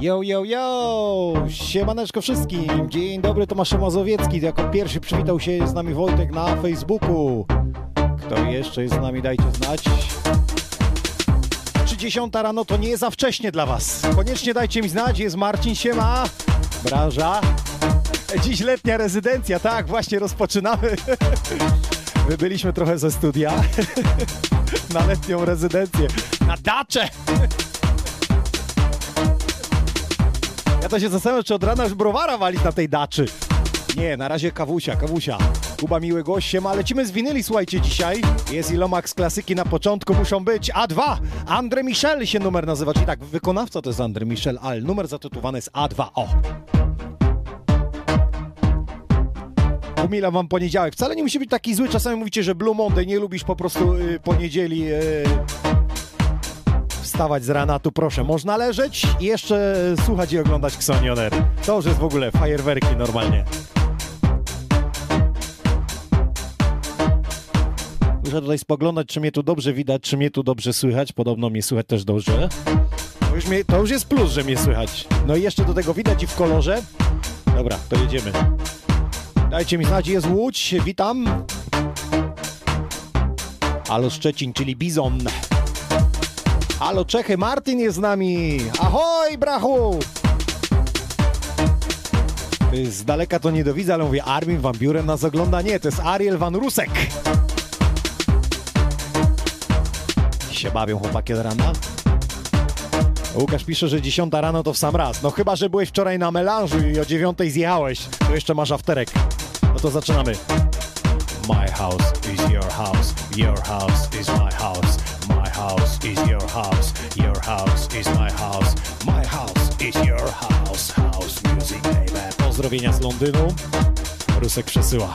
Yo, yo, yo! Siemaneczko wszystkim! Dzień dobry, Tomasz Mazowiecki. Jako pierwszy przywitał się z nami Wojtek na Facebooku. Kto jeszcze jest z nami, dajcie znać. 30 rano to nie za wcześnie dla Was. Koniecznie dajcie mi znać, jest Marcin Siema, branża. Dziś letnia rezydencja, tak, właśnie rozpoczynamy. My byliśmy trochę ze studia na letnią rezydencję, na dacze. To się zastanawiam, czy od rana już browara walić na tej daczy. Nie, na razie kawusia, kawusia. Kuba miły gościem, ale lecimy z winyli, słuchajcie, dzisiaj. Jest Ilomax klasyki na początku, muszą być A2. Andre Michel się numer nazywa, czyli tak, wykonawca to jest Andre Michel, ale numer zatytułowany jest A2. O! Umilam wam poniedziałek. Wcale nie musi być taki zły. Czasami mówicie, że Blue Monday nie lubisz po prostu y, poniedzieli y, wstawać z rana. Tu proszę, można leżeć i jeszcze słuchać i oglądać Xonioner. To już jest w ogóle fajerwerki normalnie. Muszę tutaj spoglądać, czy mnie tu dobrze widać, czy mnie tu dobrze słychać. Podobno mnie słychać też dobrze. To już, mnie, to już jest plus, że mnie słychać. No i jeszcze do tego widać i w kolorze. Dobra, to jedziemy. Dajcie mi znać, jest Łódź, witam. Halo Szczecin, czyli Bizon. Halo Czechy, Martin jest z nami. Ahoj, brachu! Z daleka to nie dowidzę, ale mówię, Armin Van Buren nas ogląda. Nie, to jest Ariel Van Rusek. Się bawią chłopaki z rana. Łukasz pisze, że 10 rano to w sam raz. No chyba, że byłeś wczoraj na melanżu i o 9 zjechałeś. To jeszcze masz afterek. No to zaczynamy. My house is your house. Your house is my house. Is your house. Your house is my house. My house is your house. House music, baby. Pozdrowienia z Londynu. Rusek przesyła.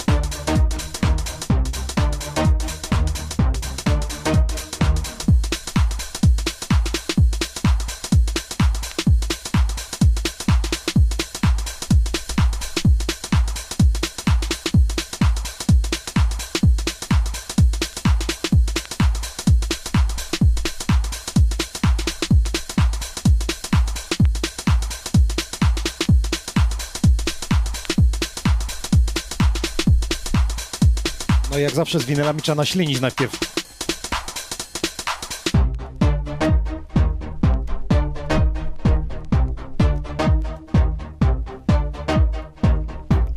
Zawsze z winylami trzeba naślinić najpierw.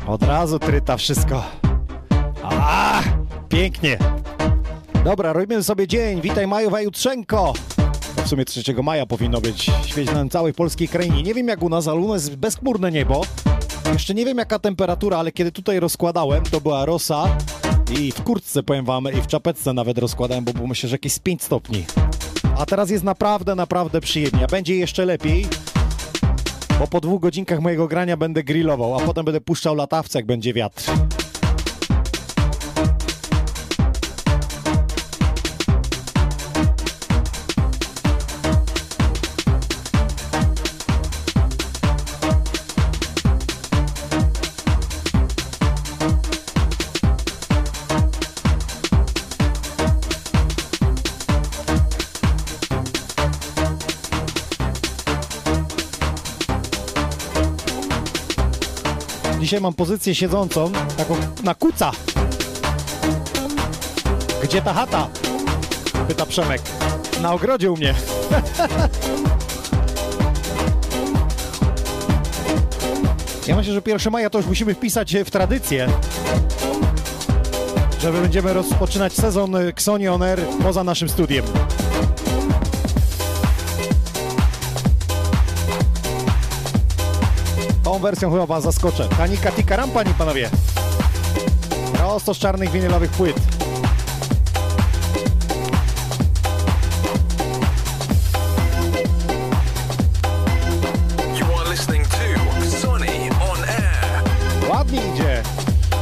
Od razu tryta wszystko. A, pięknie. Dobra, robimy sobie dzień. Witaj Majowa Jutrzenko. To w sumie 3 maja powinno być. Świeć na całej polskiej krainie. Nie wiem jak u nas, ale u nas jest bezchmurne niebo. Jeszcze nie wiem jaka temperatura, ale kiedy tutaj rozkładałem, to była rosa i w kurtce powiem wam, i w czapeczce nawet rozkładałem, bo myślę, że jakieś 5 stopni. A teraz jest naprawdę, naprawdę przyjemnie. Będzie jeszcze lepiej, bo po dwóch godzinkach mojego grania będę grillował, a potem będę puszczał latawce, jak będzie wiatr. Mam pozycję siedzącą, taką na kuca. Gdzie ta chata? Pyta Przemek. Na ogrodzie u mnie. Ja myślę, że 1 maja to już musimy wpisać w tradycję, że będziemy rozpoczynać sezon Xoni On Air poza naszym studiem. Tą wersją chyba was zaskoczę. Tanika Tikaram, panie panowie. Prosto z czarnych winylowych płyt. You. Ładnie idzie.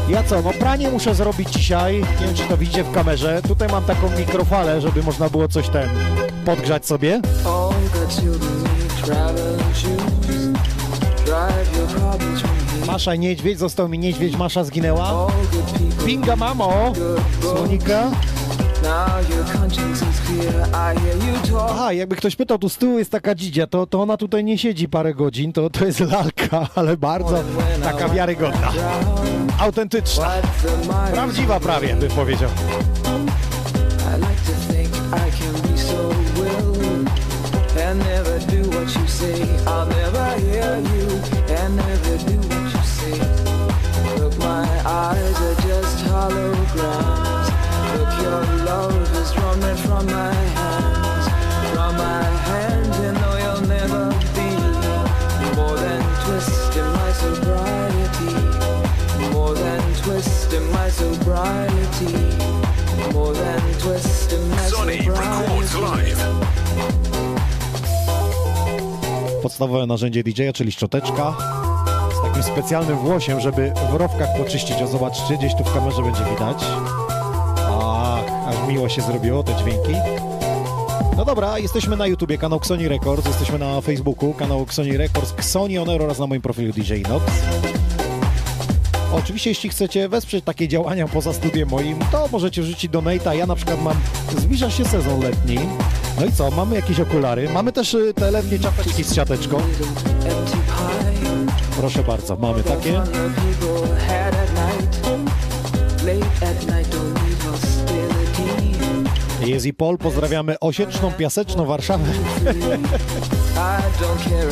Ja co, no pranie muszę zrobić dzisiaj. Nie wiem, czy to widzicie w kamerze. Tutaj mam taką mikrofalę, żeby można było coś ten podgrzać sobie. All the children need Masza i niedźwiedź, został mi niedźwiedź, Masza zginęła. Pinga mamo, słonika. Aha, jakby ktoś pytał, tu z tyłu jest taka dzidzia, to, to ona tutaj nie siedzi parę godzin, to, to jest lalka, ale bardzo taka wiarygodna, autentyczna, prawdziwa prawie, bym powiedział. And never do what you say. I'll never hear you eyes are just holograms. Look, your love is running from my hands, from my hands, and no, you'll never be more than twist in my sobriety, more than twist in my sobriety. More than twist in my Sonny records sobriety. live. Podstawowe narzędzie DJ-a, czyli szczoteczka takim specjalnym włosiem, żeby w rowkach poczyścić. O, zobaczcie, gdzieś tu w kamerze będzie widać. Ach, aż miło się zrobiło te dźwięki. No dobra, jesteśmy na YouTubie, kanał Xoni Records, jesteśmy na Facebooku, kanał Xoni Records, Xoni On Air oraz na moim profilu DJ Inox. Oczywiście, jeśli chcecie wesprzeć takie działania poza studiem moim, to możecie wrzucić donate'a. Ja na przykład mam, zbliża się sezon letni. No i co, mamy jakieś okulary, mamy też y, te letnie czapeczki z siateczką. Proszę bardzo, mamy takie. Jest i Pol, pozdrawiamy Osieczną, Piaseczną, Warszawę. Don't care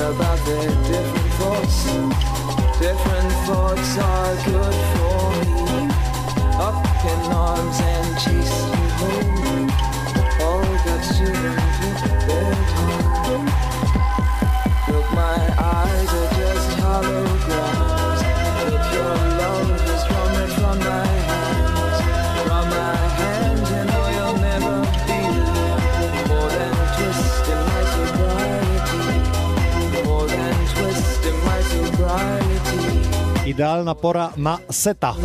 Idealna pora na seta.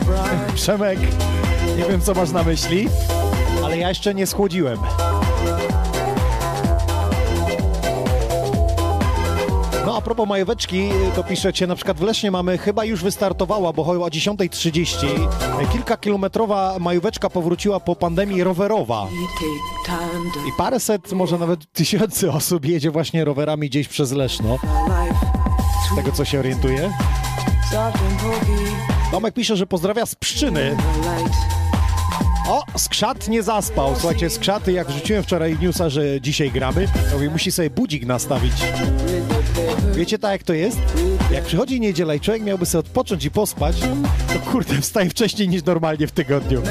Przemek, nie wiem co masz na myśli, ale ja jeszcze nie schłodziłem. No a propos majóweczki, to piszecie, na przykład w Lesznie mamy, chyba już wystartowała, bo chyba o 10.30, kilkakilometrowa majóweczka powróciła po pandemii rowerowa. I paręset, może nawet tysięcy osób jedzie właśnie rowerami gdzieś przez Leszno, z tego co się orientuje. Tomek pisze, że pozdrawia z Pszczyny. O, skrzat nie zaspał. Słuchajcie, skrzaty, jak wrzuciłem wczoraj newsa, że dzisiaj gramy, to mówi, musi sobie budzik nastawić. Wiecie tak jak to jest? Jak przychodzi niedziela i człowiek miałby sobie odpocząć i pospać, to kurde, wstaje wcześniej niż normalnie w tygodniu.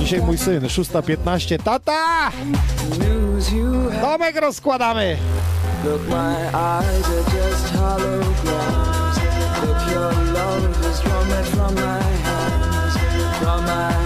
Dzisiaj mój syn, 6.15, tata! Domek rozkładamy! Look, my eyes are just holograms. Love is from my hands. From my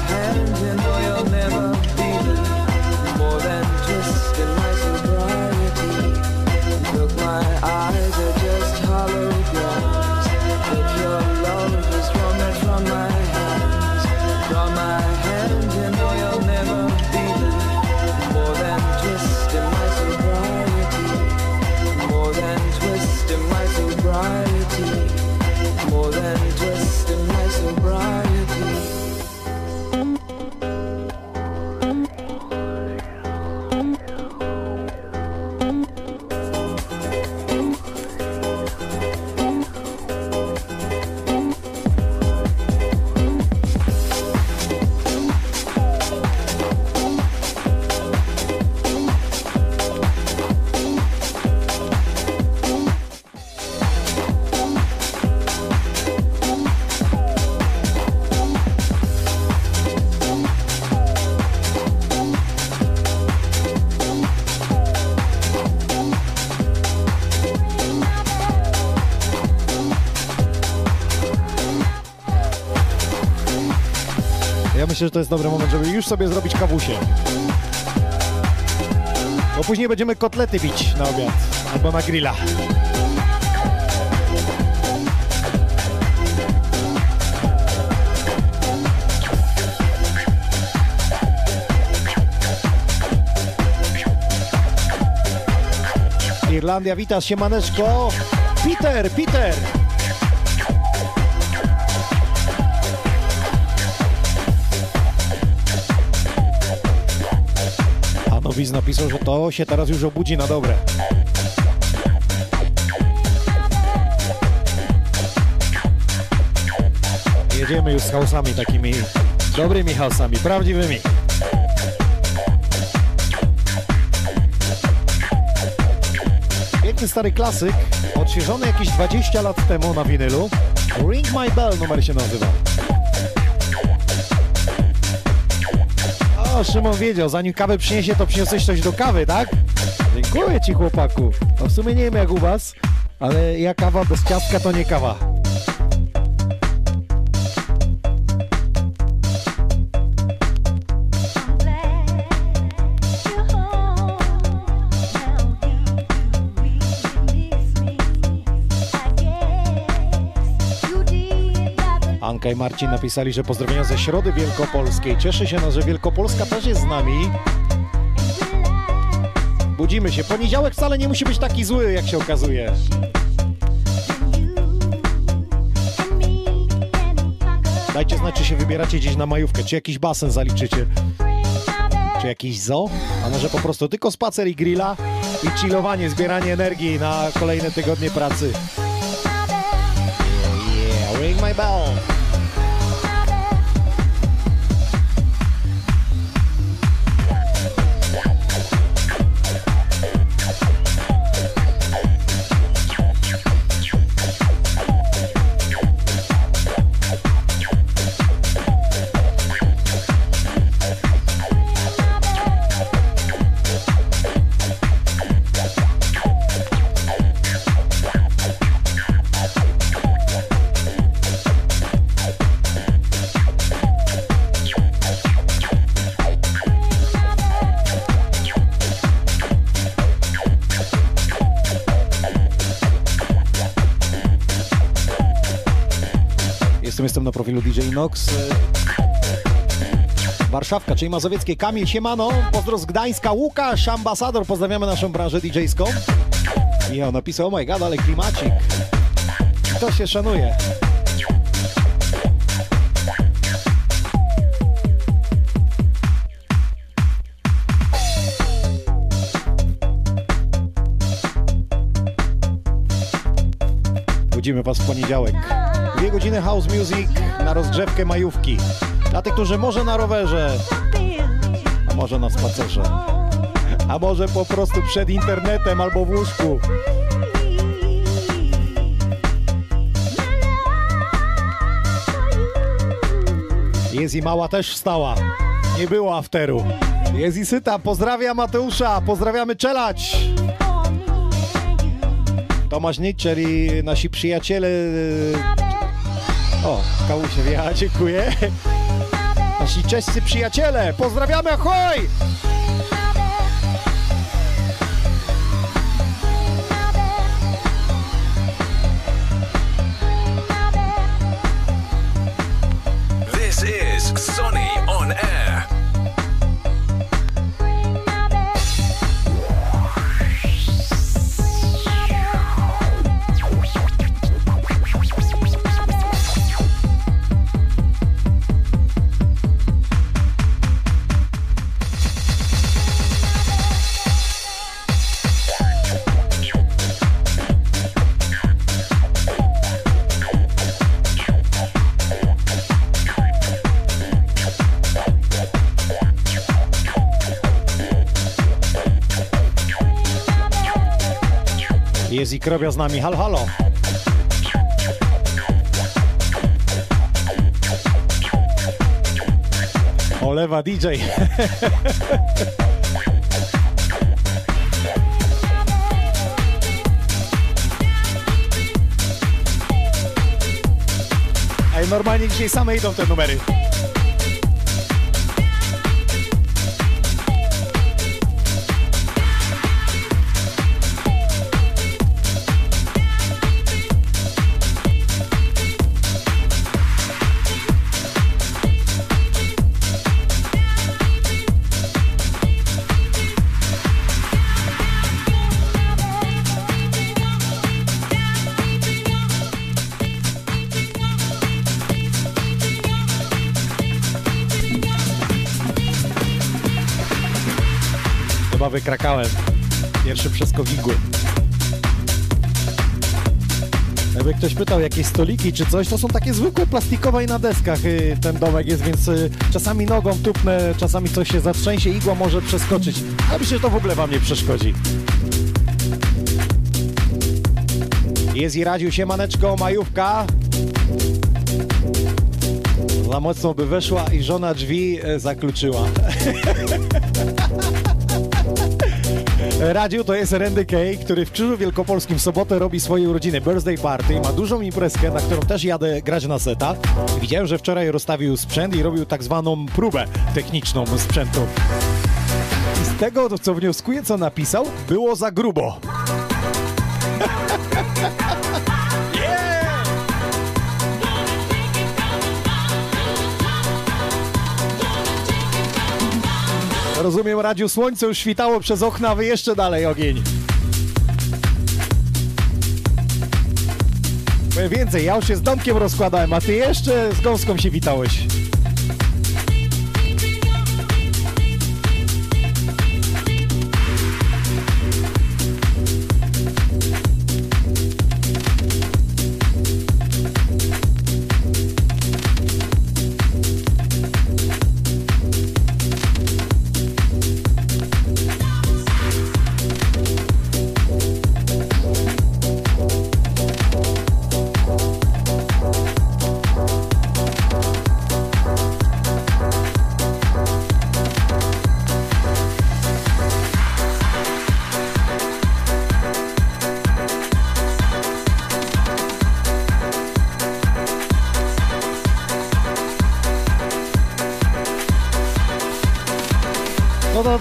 że to jest dobry moment, żeby już sobie zrobić kawusie. Bo później będziemy kotlety bić na obiad albo na grilla. Irlandia, witasz się, maneczko. Peter, Peter! Widz napisał, że to się teraz już obudzi na dobre. Jedziemy już z hausami takimi dobrymi hausami, prawdziwymi. Piękny stary klasyk, odświeżony jakieś 20 lat temu na winylu. Ring My Bell numer się nazywa. O, Szymon wiedział, zanim kawę przyniesie, to przyniosłeś coś do kawy, tak? Dziękuję ci chłopaku. No w sumie nie wiem jak u was, ale ja kawa bez ciastka to nie kawa. Anka i Marcin napisali, że pozdrowienia ze Środy Wielkopolskiej. Cieszy się nas, że Wielkopolska też jest z nami. Budzimy się. Poniedziałek wcale nie musi być taki zły, jak się okazuje. Dajcie znać, czy się wybieracie gdzieś na majówkę, czy jakiś basen zaliczycie, czy jakiś zoo, a może po prostu tylko spacer i grilla i chillowanie, zbieranie energii na kolejne tygodnie pracy. Yeah, ring my bell. Jestem, na profilu DJ Nox. Warszawka, czyli Mazowieckie. Kamil Siemano, pozdro z Gdańska. Łukasz, ambasador, pozdrawiamy naszą branżę DJ-ską. Michał napisał, oh my god, ale klimacik. To się szanuje. Budzimy Was w poniedziałek. Dwie godziny house music na rozgrzewkę majówki. Dla tych, którzy może na rowerze, a może na spacerze, a może po prostu przed internetem albo w łóżku. Jest i mała też wstała. Nie było afteru. Jest i syta. Pozdrawiam Mateusza. Pozdrawiamy Czelać. Tomasz Nitcher i nasi przyjaciele. O, Kałusie wjechała, dziękuję. Nasi czescy przyjaciele. Pozdrawiamy, ahoj! Jest i krobia z nami. Halo, halo. Olewa DJ. Ej, normalnie dzisiaj same idą te numery. Pytał, jakieś stoliki czy coś, to są takie zwykłe plastikowe i na deskach y, ten domek jest, więc y, czasami nogą tupnę, czasami coś się zatrzęsie, igła może przeskoczyć. A myślę, że to w ogóle wam nie przeszkodzi. Jest i radził się maneczko, majówka. Za mocno by weszła i żona drzwi e, zakluczyła. Radziu to jest Randy Kay, który w Krzyżu Wielkopolskim w sobotę robi swoje urodziny, birthday party, ma dużą imprezkę, na którą też jadę grać na seta. Widziałem, że wczoraj rozstawił sprzęt i robił tak zwaną próbę techniczną sprzętu. I z tego, co wnioskuję, co napisał, było za grubo. Rozumiem, Radziu, słońce już świtało przez okna, wy jeszcze dalej ogień. Więcej, ja już się z domkiem rozkładałem, a ty jeszcze z gąską się witałeś.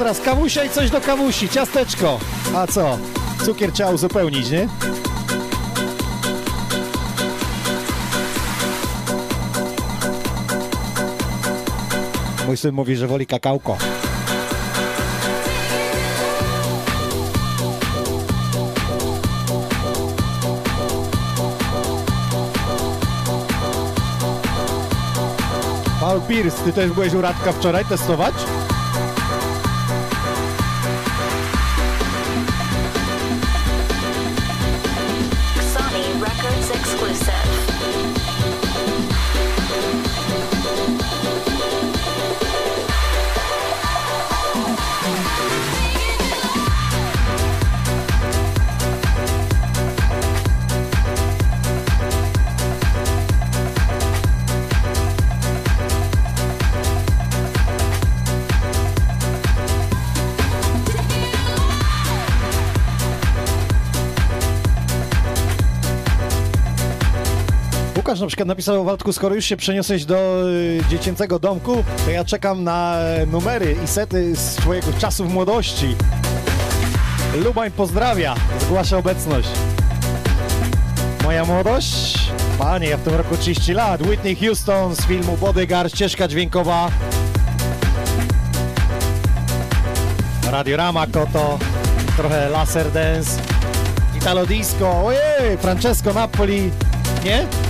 Teraz kawusia i coś do kawusi, ciasteczko. A co? Cukier trzeba uzupełnić, nie? Mój syn mówi, że woli kakałko. Paul Pierce, ty też byłeś u Radka wczoraj testować? Na przykład napisał Waldku, skoro już się przeniosłeś do y, dziecięcego domku, to ja czekam na e, numery i sety z twojego czasów młodości. Lubań pozdrawia, zgłasza obecność. Moja młodość? Panie, ja w tym roku 30 lat. Whitney Houston z filmu Bodyguard, ścieżka dźwiękowa. Radiorama Koto, trochę Laser Dance, Italo Disco, ojej, Francesco Napoli, nie?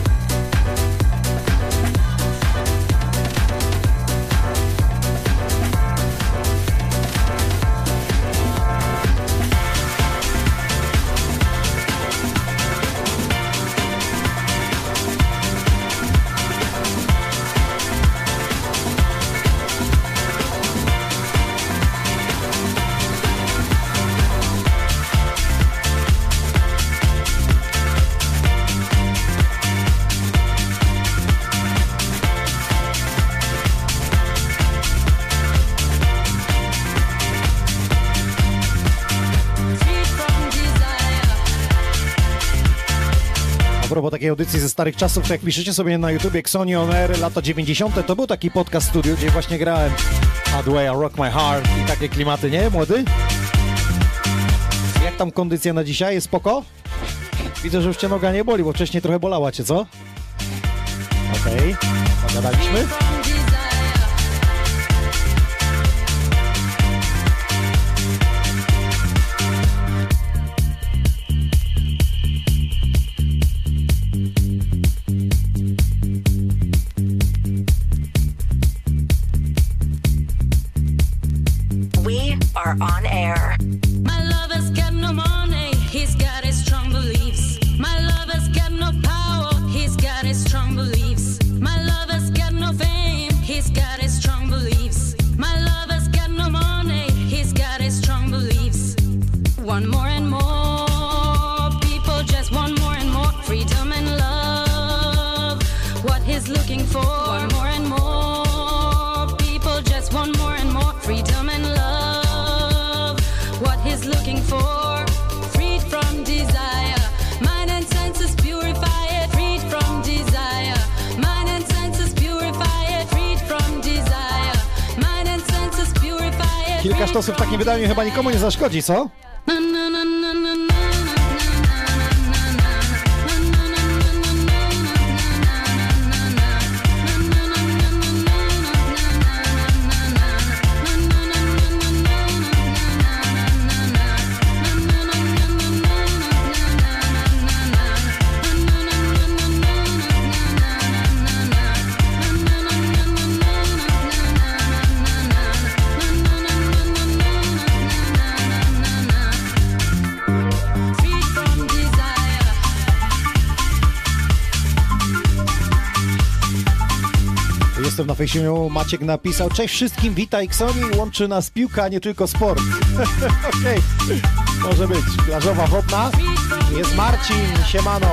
Takiej audycji ze starych czasów, to jak piszecie sobie na YouTubie Xoni On Air lata 90., to był taki podcast studio, gdzie właśnie grałem Hadway, Rock My Heart i takie klimaty, nie, młody? Jak tam kondycja na dzisiaj? Jest spoko? Widzę, że już cię noga nie boli, bo wcześniej trochę bolała cię, co? Okej, pogadaliśmy. On air. Sztosów w takim wydaniu chyba nikomu nie zaszkodzi, co? Na Facebooku, Maciek napisał Cześć wszystkim, witaj Ksoni, łączy nas piłka, nie tylko sport. Okej, może być. Plażowa wodna. Jest Marcin, siemano.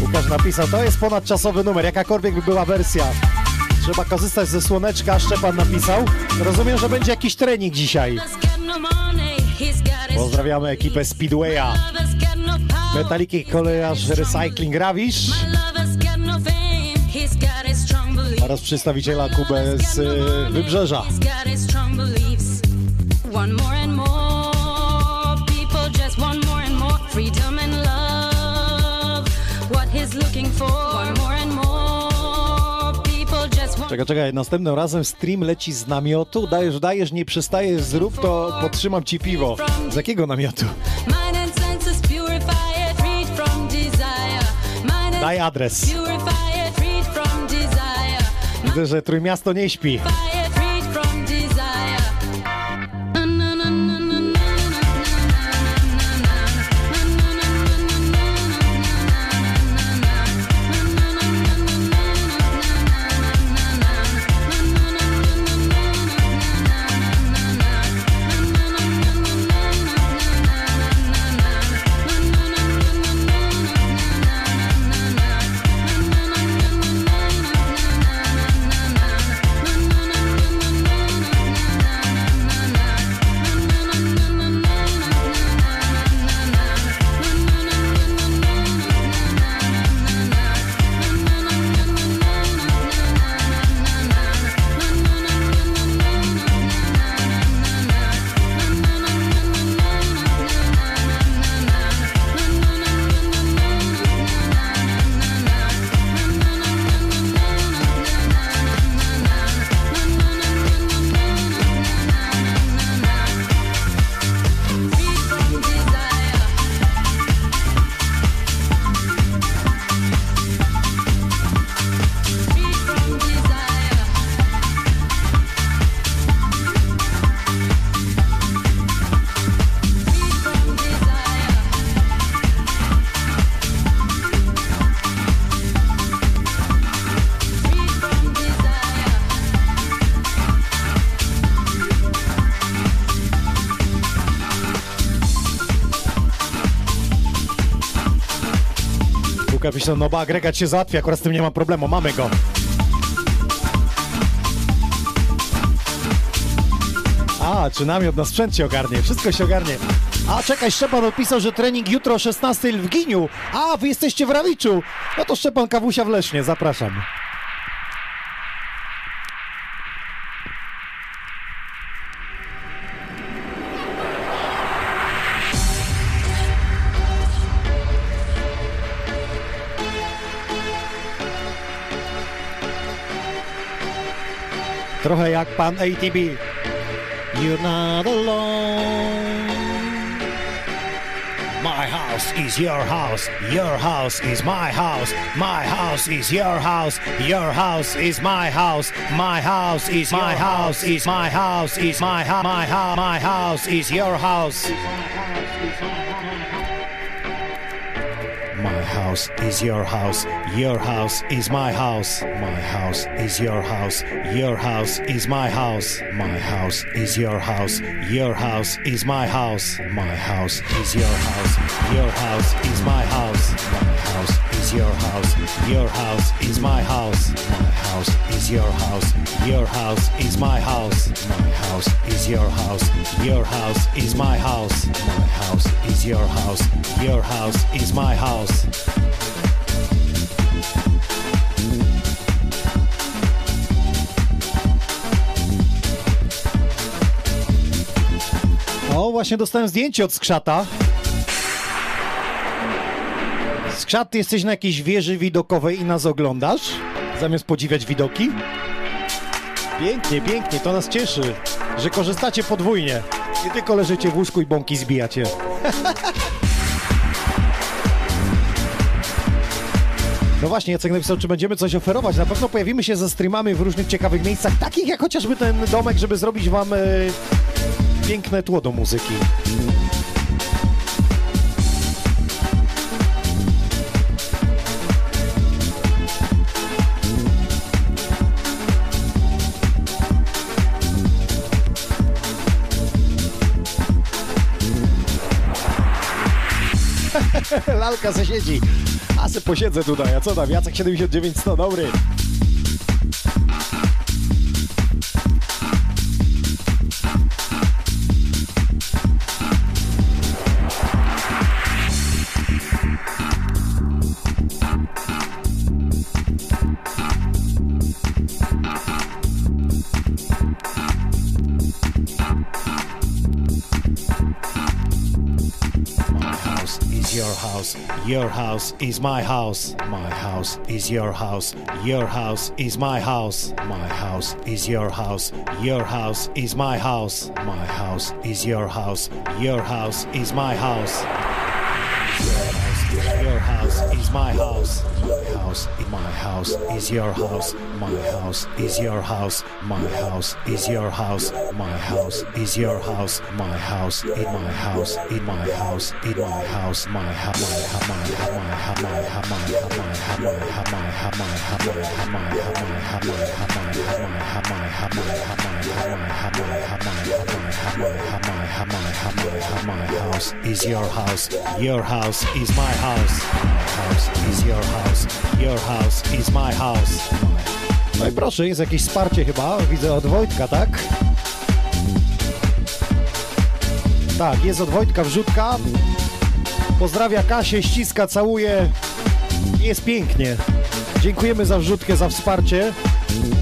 Łukasz napisał, to jest ponadczasowy numer, jakakolwiek by była wersja. Trzeba korzystać ze słoneczka, Szczepan napisał. Rozumiem, że będzie jakiś trening dzisiaj. Pozdrawiamy ekipę Speedwaya. Metaliki Kolejarz Recycling Rawisz oraz przedstawiciela Kubę z y, Wybrzeża. Czekaj, czekaj, następnym razem stream leci z namiotu, dajesz, dajesz, nie przestajesz, zrób to, potrzymam ci piwo. Z jakiego namiotu? Mind and Widzę, że Trójmiasto nie śpi. Pisze, no bo agregat się załatwia, akurat z tym nie ma problemu, mamy go. A, czy namiot na się ogarnie, wszystko się ogarnie. A czekaj, Szczepan odpisał, że trening jutro o 16 w Giniu. A, wy jesteście w Rawiczu. No to Szczepan Kawusia w Lesznie, zapraszam. Trochę jak pan ATB. You're not alone. My house is your house. Your house is my house. My house is your house. Your house is my house. My house is my house. Is my house is my house. My house. My house is your house. House is your house. Your house is my house. My house is your house. Your house is my house. My house is your house. Your house is my house. My house is your house. Your house is my house. House is your house. Your house is my house. My house is your house. Your house is my house. My house is your house. Your house is my house. My house is your house. Your house is my house. O, właśnie dostałem zdjęcie od skrzata. Skrzat, ty jesteś na jakiejś wieży widokowej i nas oglądasz? Zamiast podziwiać widoki? Pięknie, pięknie, to nas cieszy, że korzystacie podwójnie. Nie tylko leżycie w łóżku i bąki zbijacie. No właśnie, Jacek napisał, czy będziemy coś oferować. Na pewno pojawimy się ze streamami w różnych ciekawych miejscach, takich jak chociażby ten domek, żeby zrobić wam e, piękne tło do muzyki. Lalka se siedzi. A se posiedzę tutaj, a co tam? Jacek 79 100, dobry. Your house is my house. My house is your house. Your house is my house. My house is your house. Your house is my house. My house is your house. Your house is my house. Your house is my house. My house my house is your house. My house is your house. My house is your house. My house is your house. My house in my house in my house in my house. My house my house, my have my have my have my house, my house, my How my have my have my Ham I have my How my have my How my have my Have my house is your house. Your house is my house. My house is your house. Your house is my house. No i proszę, jest jakieś wsparcie chyba, widzę od Wojtka, tak? Tak, jest od Wojtka wrzutka. Pozdrawia Kasię, ściska, całuje. Jest pięknie. Dziękujemy za wrzutkę, za wsparcie.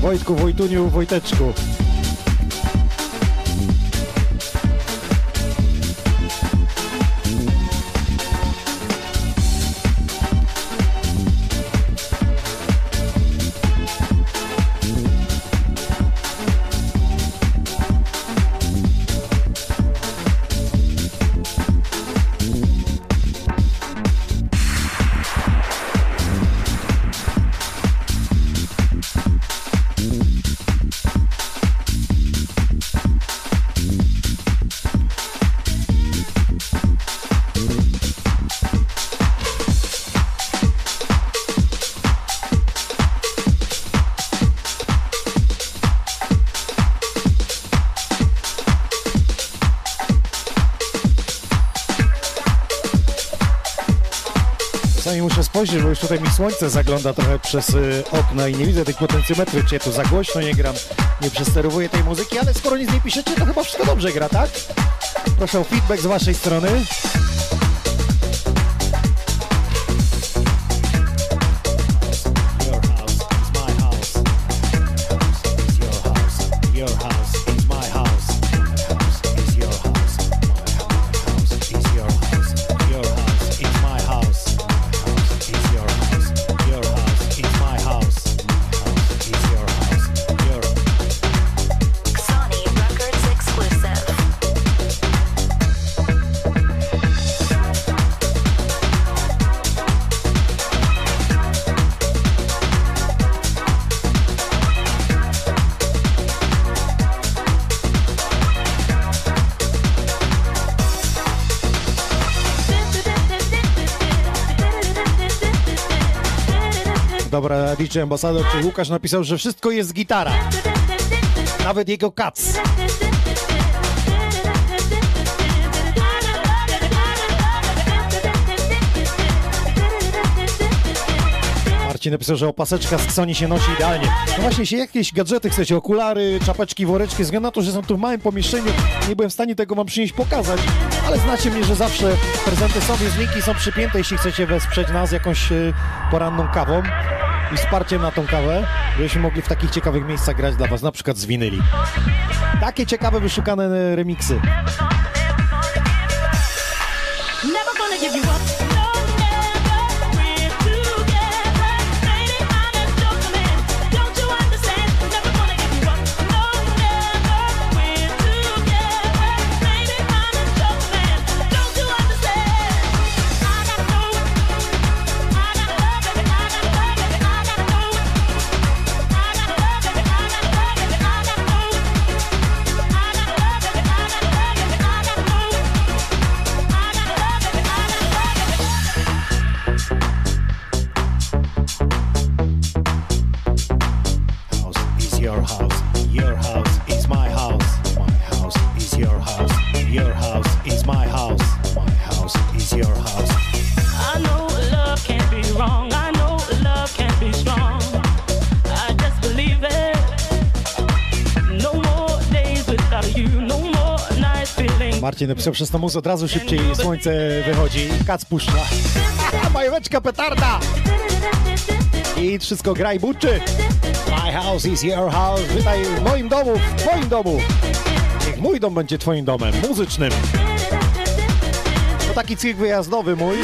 Wojtku, Wojtuniu, Wojteczku. Spojrzeć, bo już tutaj mi słońce zagląda trochę przez y, okno i nie widzę tych potencjometrów, czy ja tu za głośno nie gram, nie przesterowuję tej muzyki, ale skoro nic nie piszecie, to chyba wszystko dobrze gra, tak? Proszę o feedback z waszej strony. DJ Ambasador, czy Łukasz napisał, że wszystko jest gitara. Nawet jego kac. Marcin napisał, że opaseczka z Sony się nosi idealnie. No właśnie, jeśli jakieś gadżety chcecie, okulary, czapeczki, woreczki, względu na to, że są tu w małym pomieszczeniu, nie byłem w stanie tego wam przynieść pokazać, ale znacie mnie, że zawsze prezenty są, więc linki są przypięte, jeśli chcecie wesprzeć nas jakąś e, poranną kawą i wsparciem na tą kawę, żebyśmy mogli w takich ciekawych miejscach grać dla was, na przykład z winyli. Takie ciekawe, wyszukane e, remiksy. Never gonna give you up. Napisał przez tą muzę od razu szybciej słońce wychodzi kac puszcza. Majeweczka petarda! I wszystko gra i buczy. My house is your house. Witaj w moim domu, w twoim domu. Niech mój dom będzie twoim domem, muzycznym. To taki cykl wyjazdowy mój.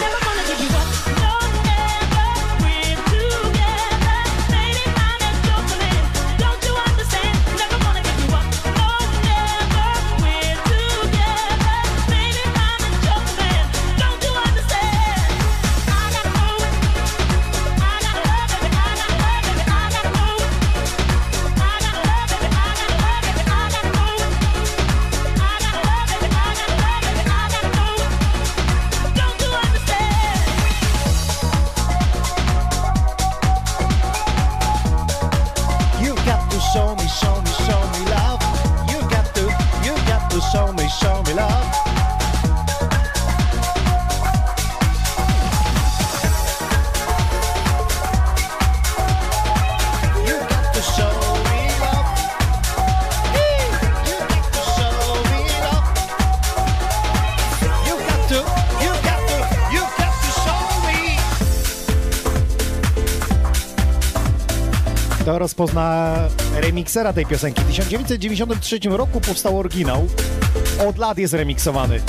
To rozpozna remiksera tej piosenki. W 1993 roku powstał oryginał. Od lat jest remiksowany.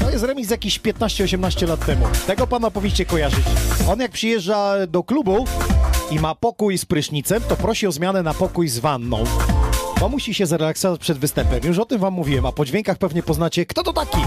To jest remix jakiś 15-18 lat temu. Tego pana powinniście kojarzyć. On jak przyjeżdża do klubu i ma pokój z prysznicem, to prosi o zmianę na pokój z wanną. Bo musi się zrelaksować przed występem. Już o tym wam mówiłem, a po dźwiękach pewnie poznacie, kto to taki.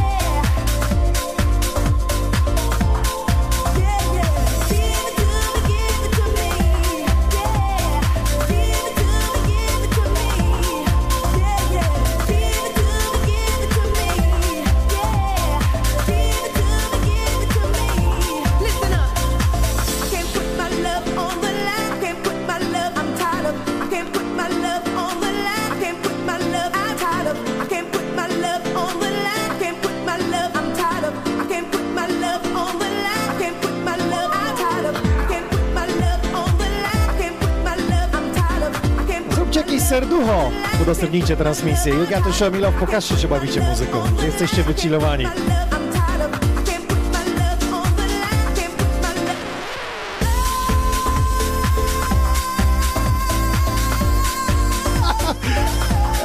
Udostępnijcie transmisję. You to show me. Pokażcie, że bawicie muzyką, że jesteście wychillowani.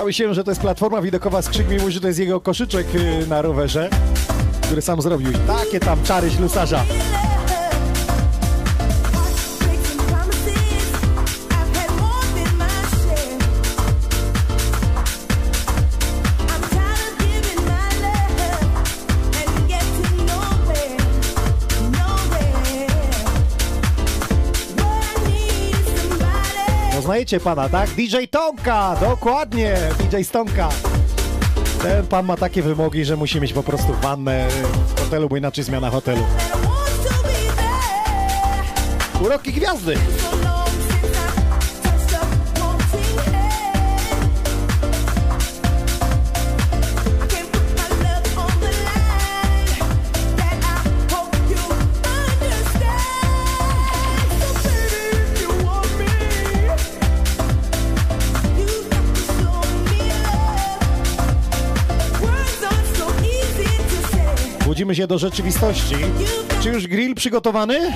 myślałem, że to jest platforma widokowa z krzyk że to jest jego koszyczek y, na rowerze, który sam zrobił. Takie tam czary ślusarza. Pana, tak? DJ Tonka! Dokładnie! DJ Stonka. Ten pan ma takie wymogi, że musi mieć po prostu wannę w hotelu, bo inaczej zmiana hotelu. Uroki gwiazdy! przenosimy się do rzeczywistości. Czy już grill przygotowany?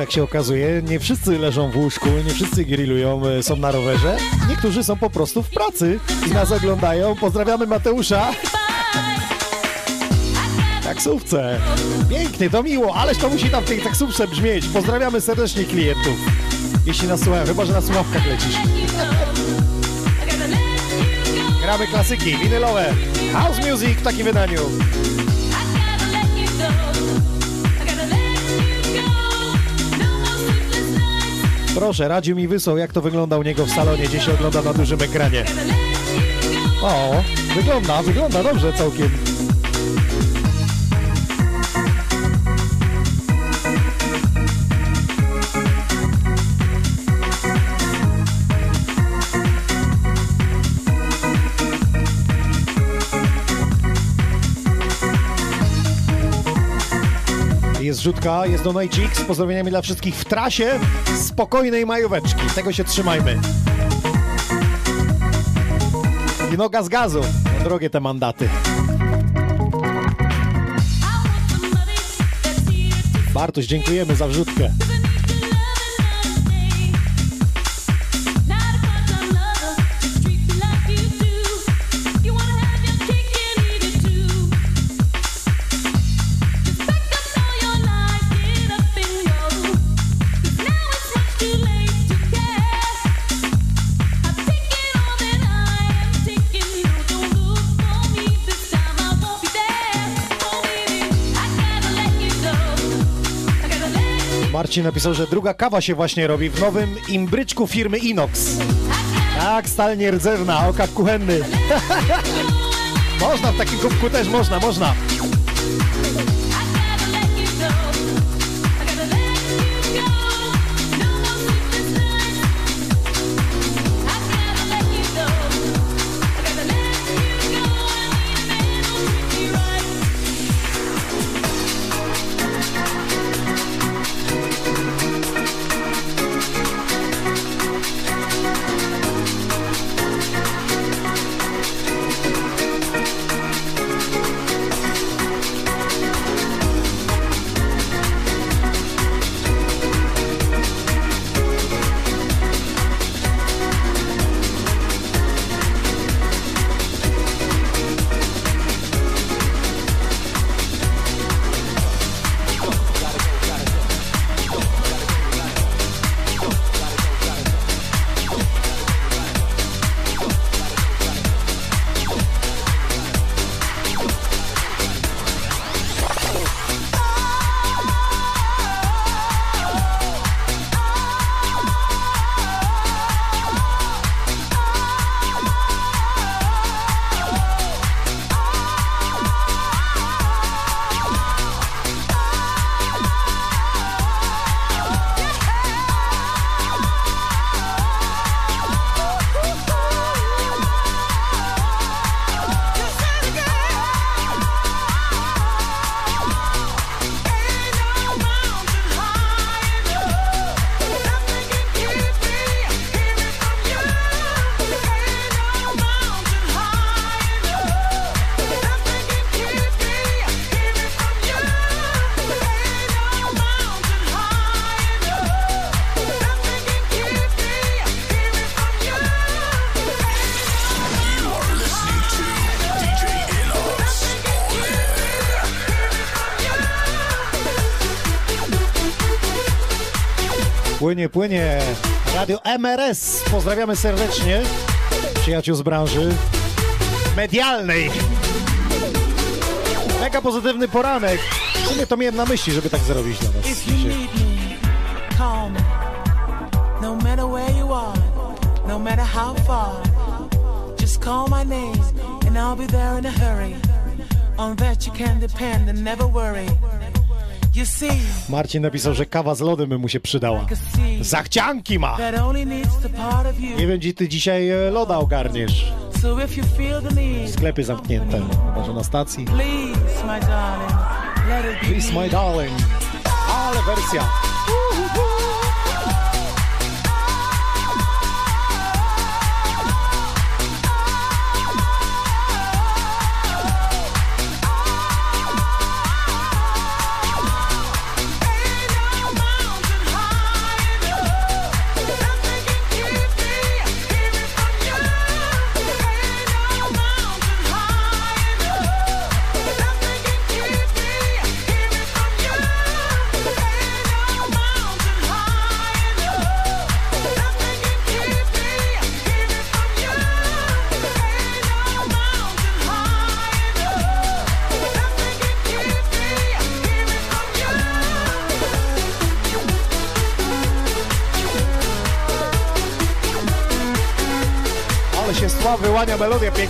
jak się okazuje. Nie wszyscy leżą w łóżku, nie wszyscy grillują, e, są na rowerze. Niektórzy są po prostu w pracy i nas oglądają. Pozdrawiamy Mateusza. Taksówce. Pięknie, to miło, ależ to musi tam w tej taksówce brzmieć. Pozdrawiamy serdecznie klientów. Jeśli nas słuchają, chyba że na słuchawkach lecisz. Gramy klasyki winylowe. House music w takim wydaniu. Proszę, radził mi wysłał, jak to wygląda u niego w salonie, gdzie się ogląda na dużym ekranie. O, wygląda, wygląda dobrze całkiem. wrzutka, jest donajcik z pozdrowieniami dla wszystkich w trasie spokojnej majóweczki. Tego się trzymajmy. I noga z gazu. Drogie te mandaty. Bartoś, dziękujemy za wrzutkę. Marcin napisał, że druga kawa się właśnie robi w nowym imbryczku firmy Inox. Tak, stal nierdzewna, okap kuchenny. można w takim kubku też, można, można. Płynie, płynie. Radio MRS. Pozdrawiamy serdecznie. Przyjaciół z branży medialnej. Mega pozytywny poranek. W sumie to miałem na myśli, żeby tak zrobić dla was. No matter where you are, no matter how far, just call my name and I'll be there in a hurry. On that you can depend and never worry. You see, Marcin napisał, że kawa z lodem by mu się przydała. Zachcianki ma! Nie wiem, gdzie ty dzisiaj e, loda ogarniesz. Sklepy zamknięte. Może na stacji. Please, my darling. Ale wersja. melodía bien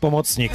pomocnik.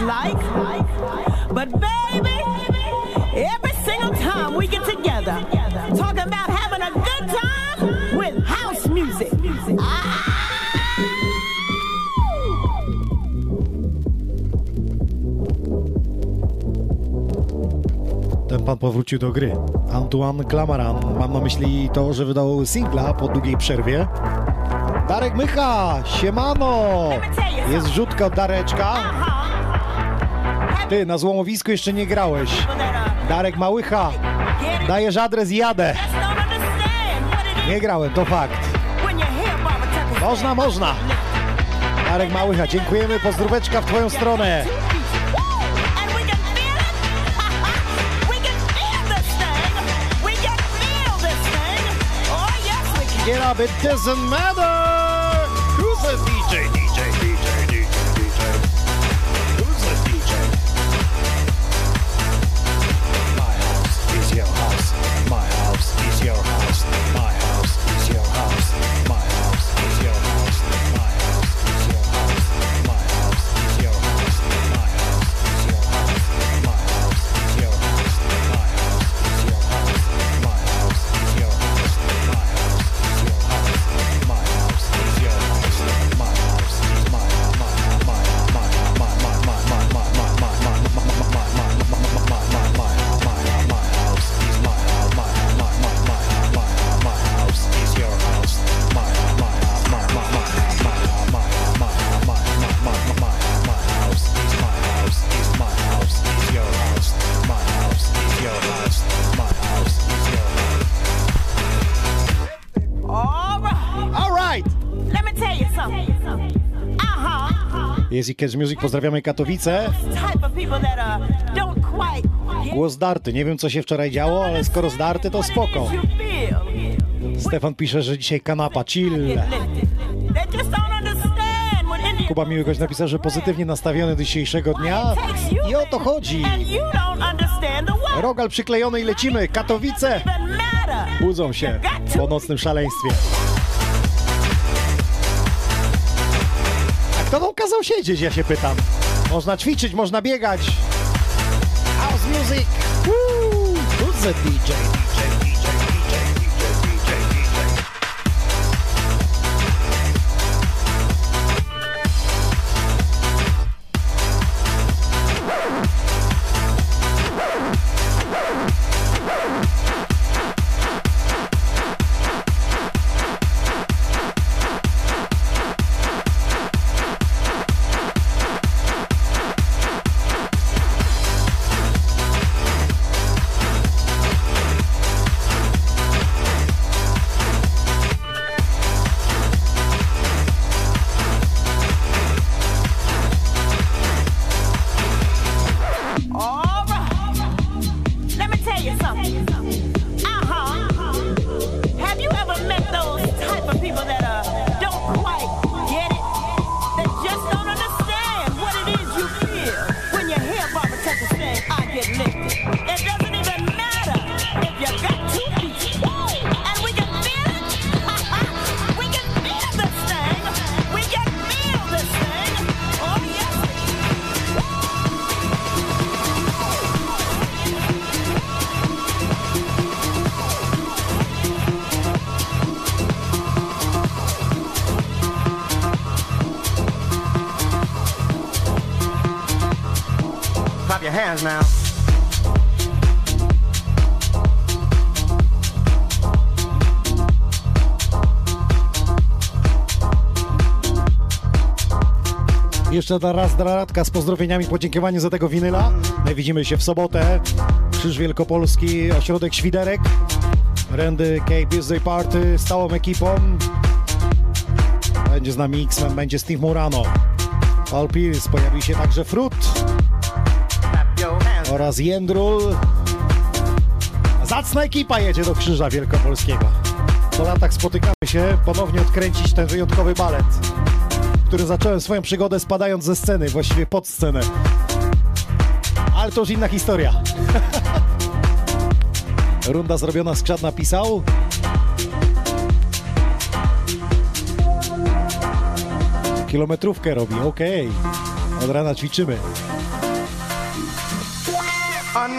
like. But baby, every single time we get together, talking about having a good time with house music. Ah! Ten pan powrócił do gry. Antoine Klamaran. Mam na myśli to, że wydał singla po długiej przerwie. Darek Mycha, siemano! Jest rzutka od Dareczka. Ty, na złomowisku jeszcze nie grałeś. Darek Małycha, dajesz adres i jadę. Nie grałem, to fakt. Można, można. Darek Małycha, dziękujemy, pozdróweczka w Twoją stronę. Get up, it doesn't matter! Who's a DJ? Catch Music, pozdrawiamy Katowice. Głos darty, nie wiem co się wczoraj działo, ale skoro zdarty to spoko. Stefan pisze, że dzisiaj kanapa, chill. Kuba Miłykoś napisał, że pozytywnie nastawiony do dzisiejszego dnia i o to chodzi. Rogal przyklejony i lecimy. Katowice budzą się po nocnym szaleństwie. Kazał siedzieć, ja się pytam. Można ćwiczyć, można biegać. House music. Woo! Who's the DJ, your hands now. Jeszcze raz radka z pozdrowieniami, podziękowaniu za tego winyla. My widzimy się w sobotę. Krzyż Wielkopolski, ośrodek Świderek. Randy K Birthday Party, stałą ekipą. Będzie z nami X-Men, będzie Steve Morano. Paul Pierce, pojawi się także hands. Oraz Jędrul. Zacna ekipa jedzie do Krzyża Wielkopolskiego. Po latach spotykamy się, ponownie odkręcić ten wyjątkowy balet, który zacząłem swoją przygodę spadając ze sceny, właściwie pod scenę. Ale to już inna historia. Runda zrobiona, Skrzat napisał. Kilometrówkę robi, okej. Od rana ćwiczymy.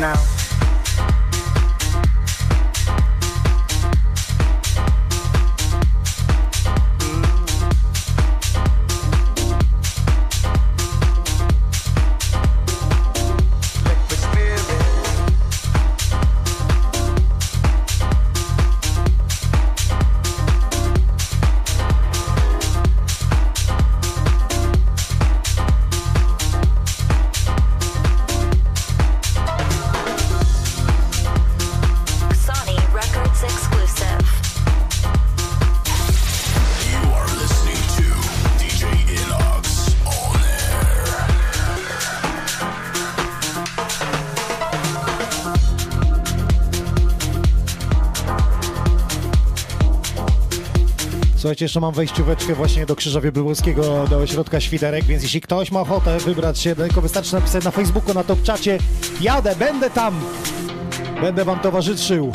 now. Słuchajcie, jeszcze mam wejścióweczkę właśnie do Krzyża Wybywowskiego, do ośrodka Świderek, więc jeśli ktoś ma ochotę wybrać się, tylko wystarczy napisać na Facebooku, na top czacie jadę, będę tam, będę wam towarzyszył.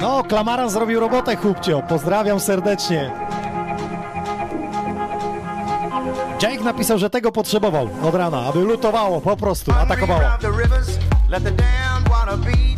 No, Klamaran zrobił robotę, chłopcio, pozdrawiam serdecznie. Jake napisał, że tego potrzebował od rana, aby lutowało, po prostu, atakowało. Let the water be.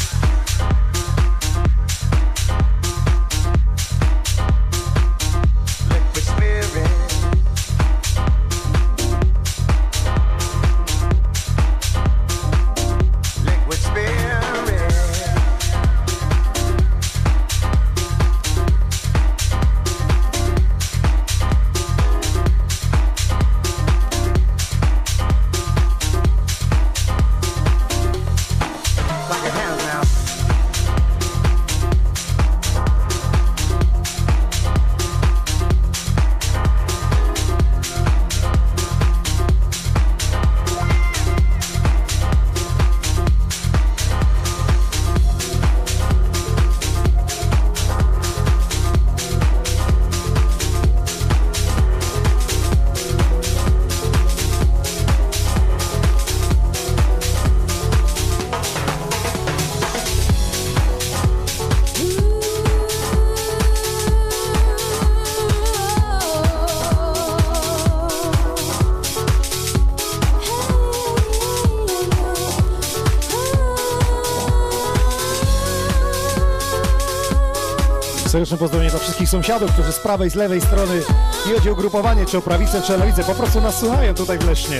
Serdeczne pozdrowienie dla wszystkich sąsiadów, którzy z prawej, z lewej strony, nie chodzi o grupowanie, czy o prawicę, czy o lewicę, po prostu nas słuchają tutaj w Lesznie.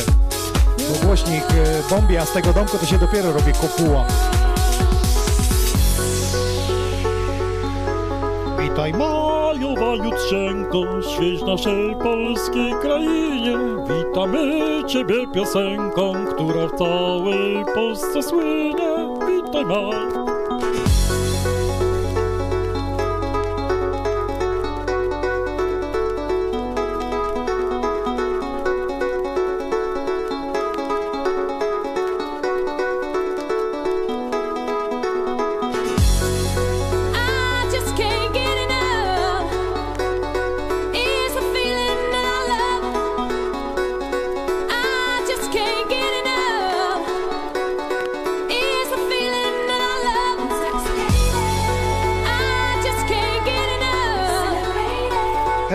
Bo głośnik e, bombie, a z tego domku to się dopiero robi kopuła. Witaj Majowa Jutrzenko, świeć naszej polskiej krainie. Witamy Ciebie piosenką, która w całej Polsce słynie. Witaj Maj.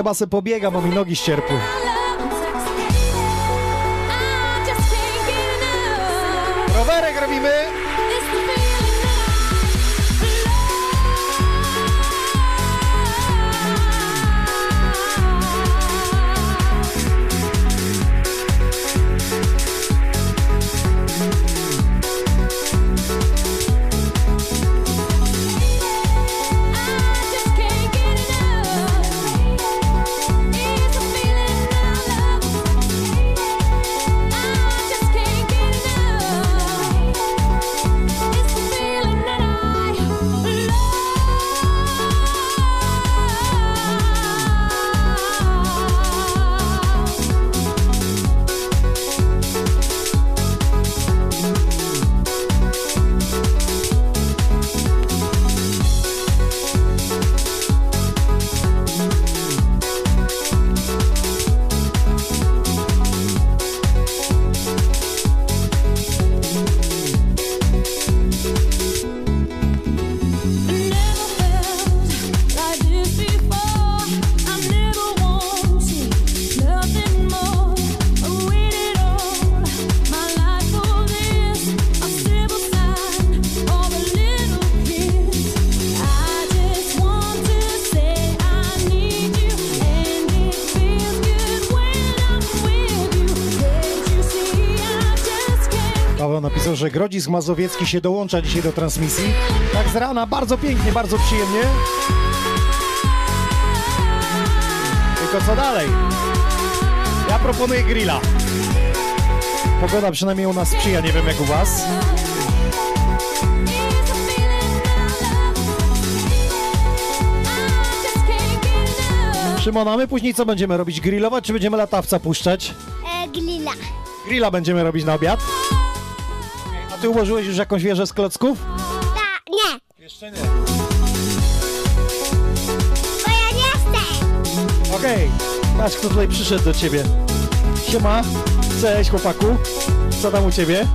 Chyba se pobiegam, bo mi nogi ścierpły. Mazowiecki się dołącza dzisiaj do transmisji. Tak z rana, bardzo pięknie, bardzo przyjemnie. Tylko co dalej? Ja proponuję grilla. Pogoda przynajmniej u nas sprzyja, nie wiem jak u was. Szymon, a my później co będziemy robić? Grillować czy będziemy latawca puszczać? E, glila. Grilla będziemy robić na obiad. A ty ułożyłeś już jakąś wieżę z klocków? Ta, nie. Jeszcze nie. Bo ja nie chcę. Okej, patrz kto tutaj przyszedł do ciebie. Siema, cześć chłopaku. Co tam u ciebie?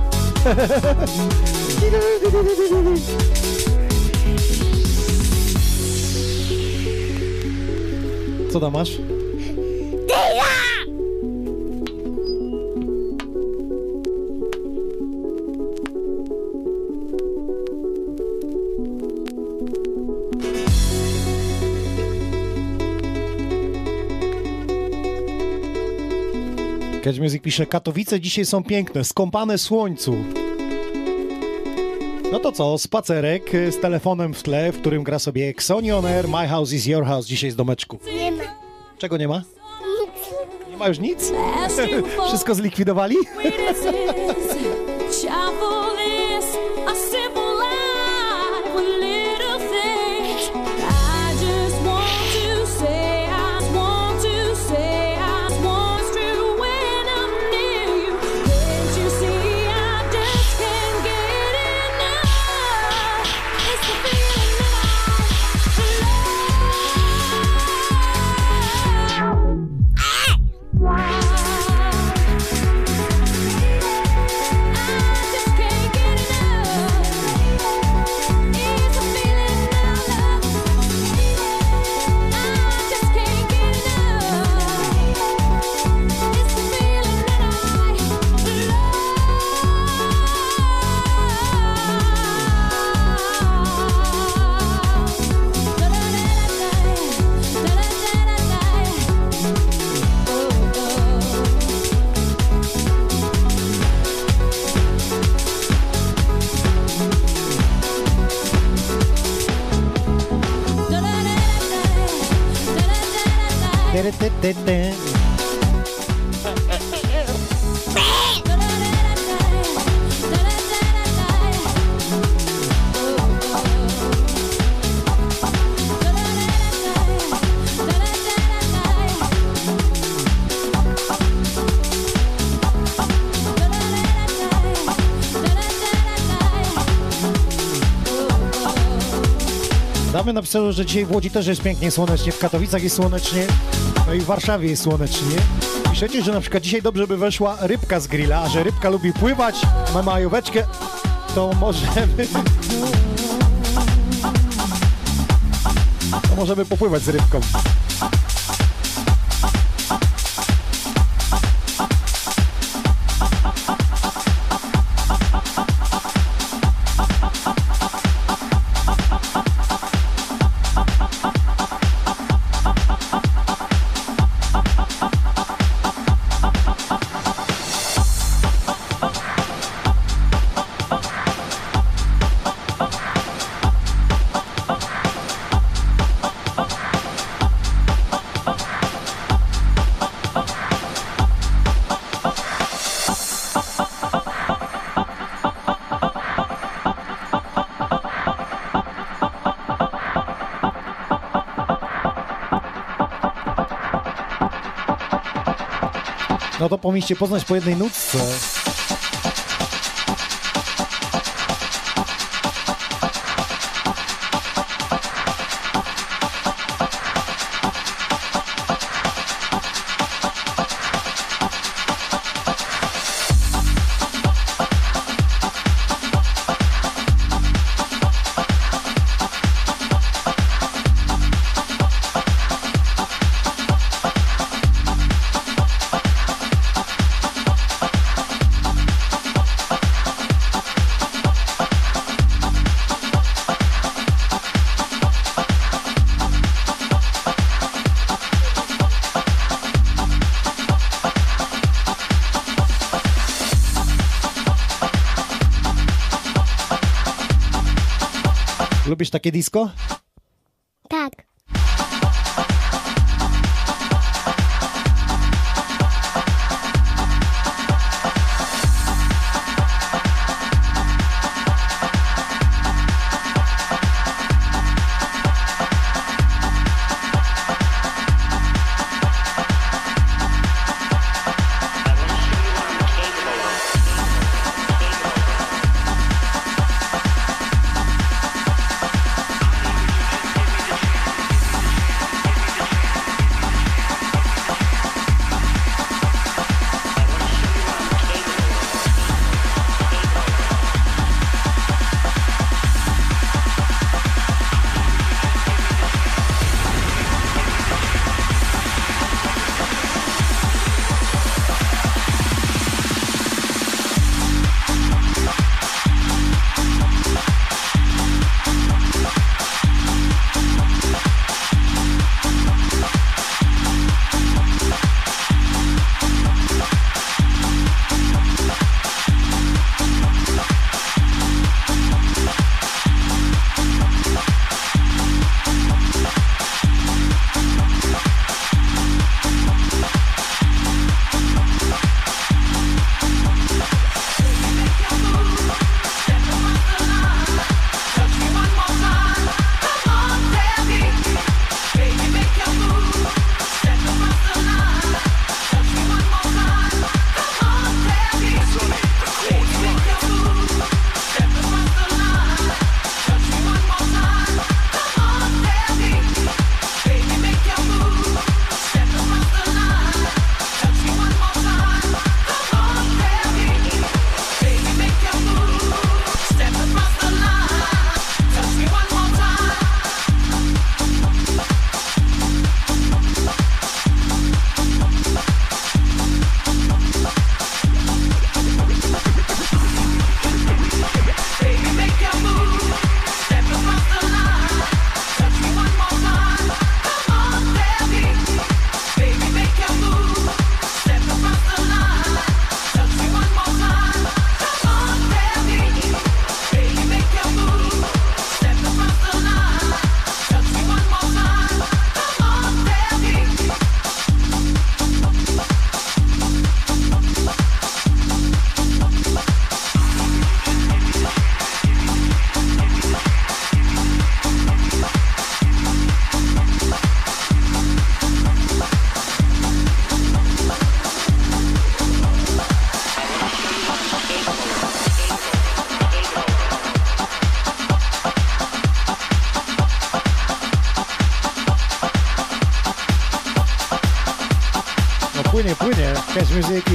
Co tam masz? Catch Music pisze, Katowice dzisiaj są piękne, skąpane słońcu. No to co, spacerek z telefonem w tle, w którym gra sobie Xonion Air, My House is Your House dzisiaj z domeczku. Nie ma. Czego nie ma? Nie ma już nic? Wszystko zlikwidowali? Damy napisały, że dzisiaj w Łodzi też jest pięknie słonecznie, w Katowicach jest słonecznie, no i w Warszawie jest słonecznie. Piszecie, że na przykład dzisiaj dobrze by weszła rybka z grilla, a że rybka lubi pływać, ma majóweczkę, to możemy... To możemy popływać z rybką. To powinniście poznać po jednej nutce. Lubisz takie disco?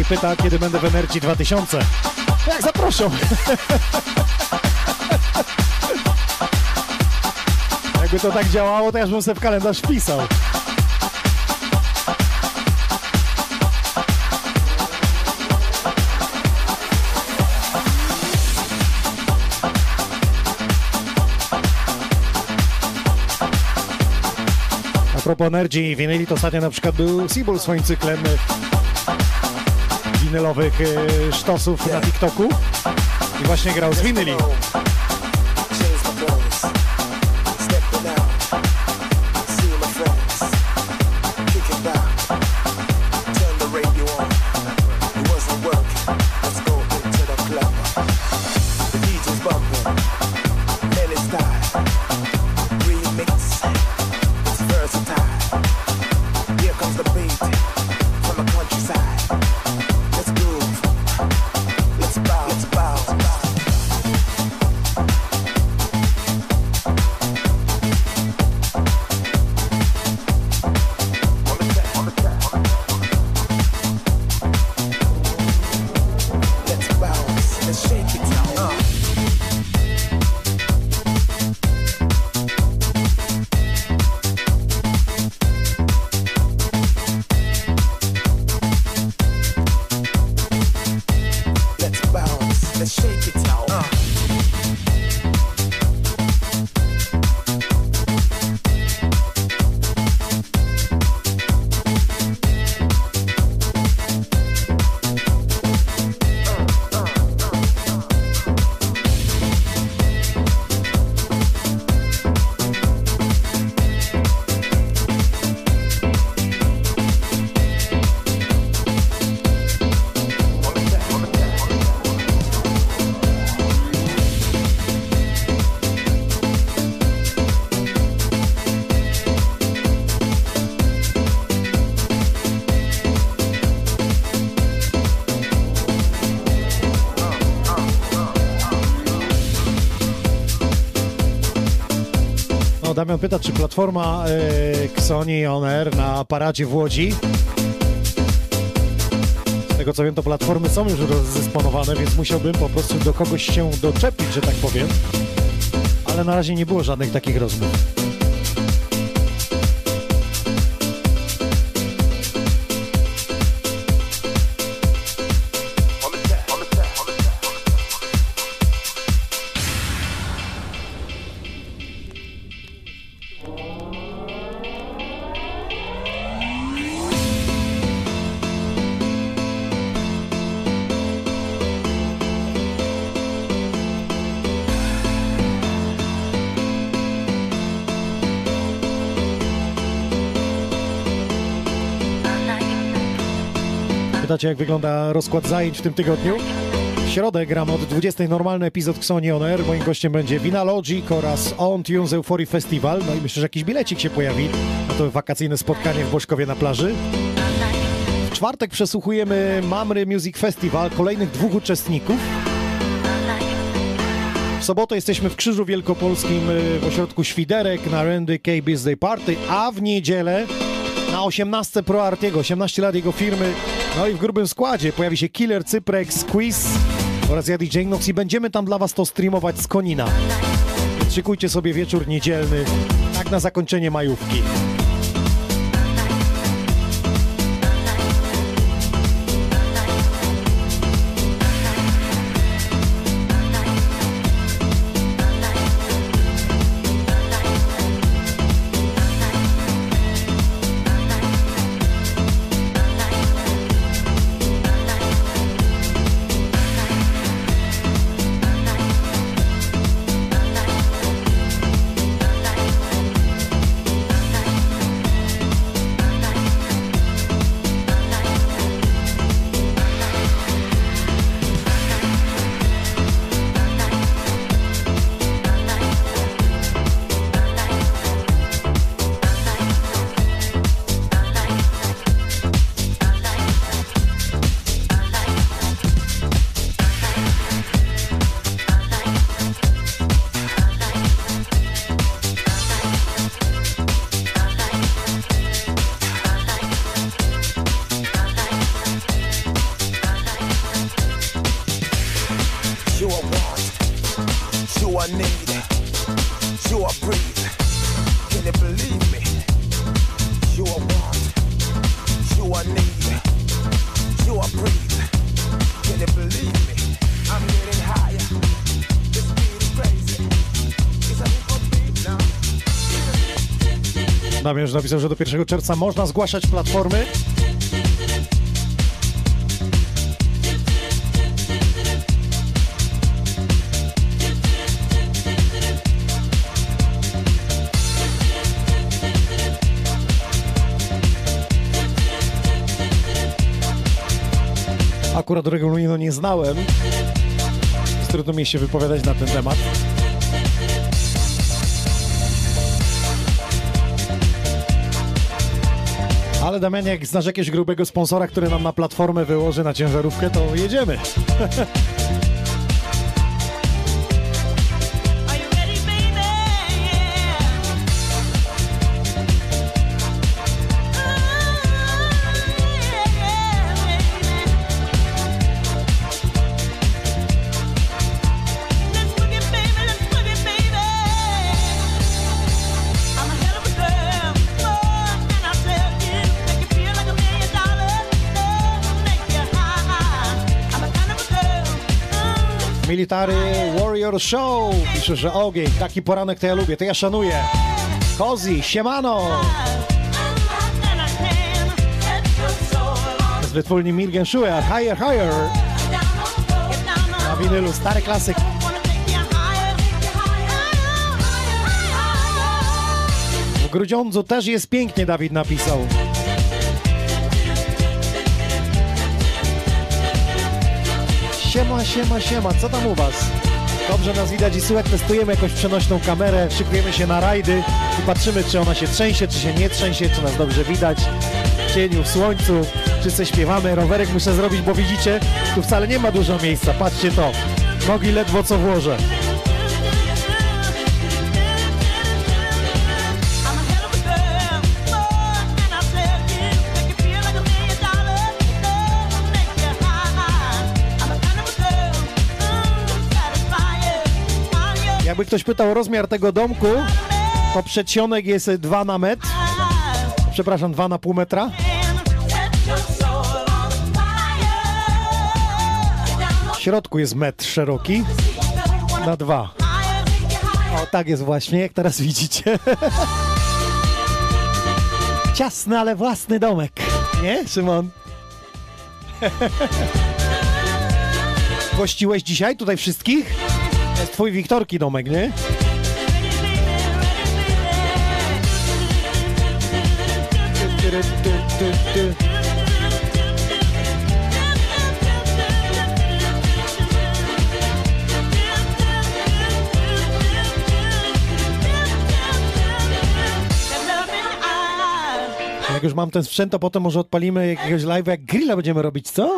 Pyta, kiedy będę w Energy 2000. Jak zaproszą. Jakby to tak działało, to ja bym sobie w kalendarz wpisał. A propos Energy i winyli, to ostatnio na przykład był Seabull swoim cyklem winylowych e, sztosów na TikToku i właśnie grał z winyli. Damian pyta, czy platforma e, Xoni On Air na paradzie w Łodzi. Z tego co wiem, to platformy są już rozdysponowane, więc musiałbym po prostu do kogoś się doczepić, że tak powiem. Ale na razie nie było żadnych takich rozmów. Pytacie, jak wygląda rozkład zajęć w tym tygodniu? W środę gram od 20 normalny epizod Xoni On Air. Moim gościem będzie Vina Logic oraz On Tunes Euphoria Festival. No i myślę, że jakiś bilecik się pojawi na to wakacyjne spotkanie w Boszkowie na plaży. W czwartek przesłuchujemy Mamry Music Festival, kolejnych dwóch uczestników. W sobotę jesteśmy w Krzyżu Wielkopolskim y, w ośrodku Świderek na Randy K Birthday Party, a w niedzielę na 18 Pro Artiego, 18 lat jego firmy. No i w grubym składzie pojawi się Killer, Cyprek, Squeeze oraz ja DJ Nox i będziemy tam dla Was to streamować z Konina. Szykujcie sobie wieczór niedzielny, tak na zakończenie majówki. Damian napisał, że do 1 czerwca można zgłaszać platformy. Akurat regulaminu nie znałem. Trudno mi się wypowiadać na ten temat. Ale Damian, jak znasz jakiegoś grubego sponsora, który nam na platformę wyłoży na ciężarówkę, to jedziemy. Military Warrior Show. Pisze, że ogień, taki poranek to ja lubię, to ja szanuję. Kozi, siemano! Z wytwórni Milgen Schuer, Higher, Higher. Na winylu, stary klasyk. W Grudziądzu też jest pięknie, Dawid napisał. Siema, siema, siema, co tam u was? Dobrze nas widać i słychać, testujemy jakąś przenośną kamerę, szykujemy się na rajdy i patrzymy, czy ona się trzęsie, czy się nie trzęsie, czy nas dobrze widać. W cieniu, w słońcu, wszyscy śpiewamy, rowerek muszę zrobić, bo widzicie, tu wcale nie ma dużo miejsca, patrzcie to, nogi ledwo co włożę. Jakby ktoś pytał o rozmiar tego domku, to przedsionek jest 2 na metr. Przepraszam, 2 na pół metra. W środku jest metr szeroki na dwa. O, tak jest właśnie, jak teraz widzicie. Ciasny, ale własny domek. Nie, Szymon? Gościłeś dzisiaj tutaj wszystkich? Jest twój Wiktorki domek, nie? Jak już mam ten sprzęt, to potem może odpalimy jakiegoś live'a, jak grilla będziemy robić, co?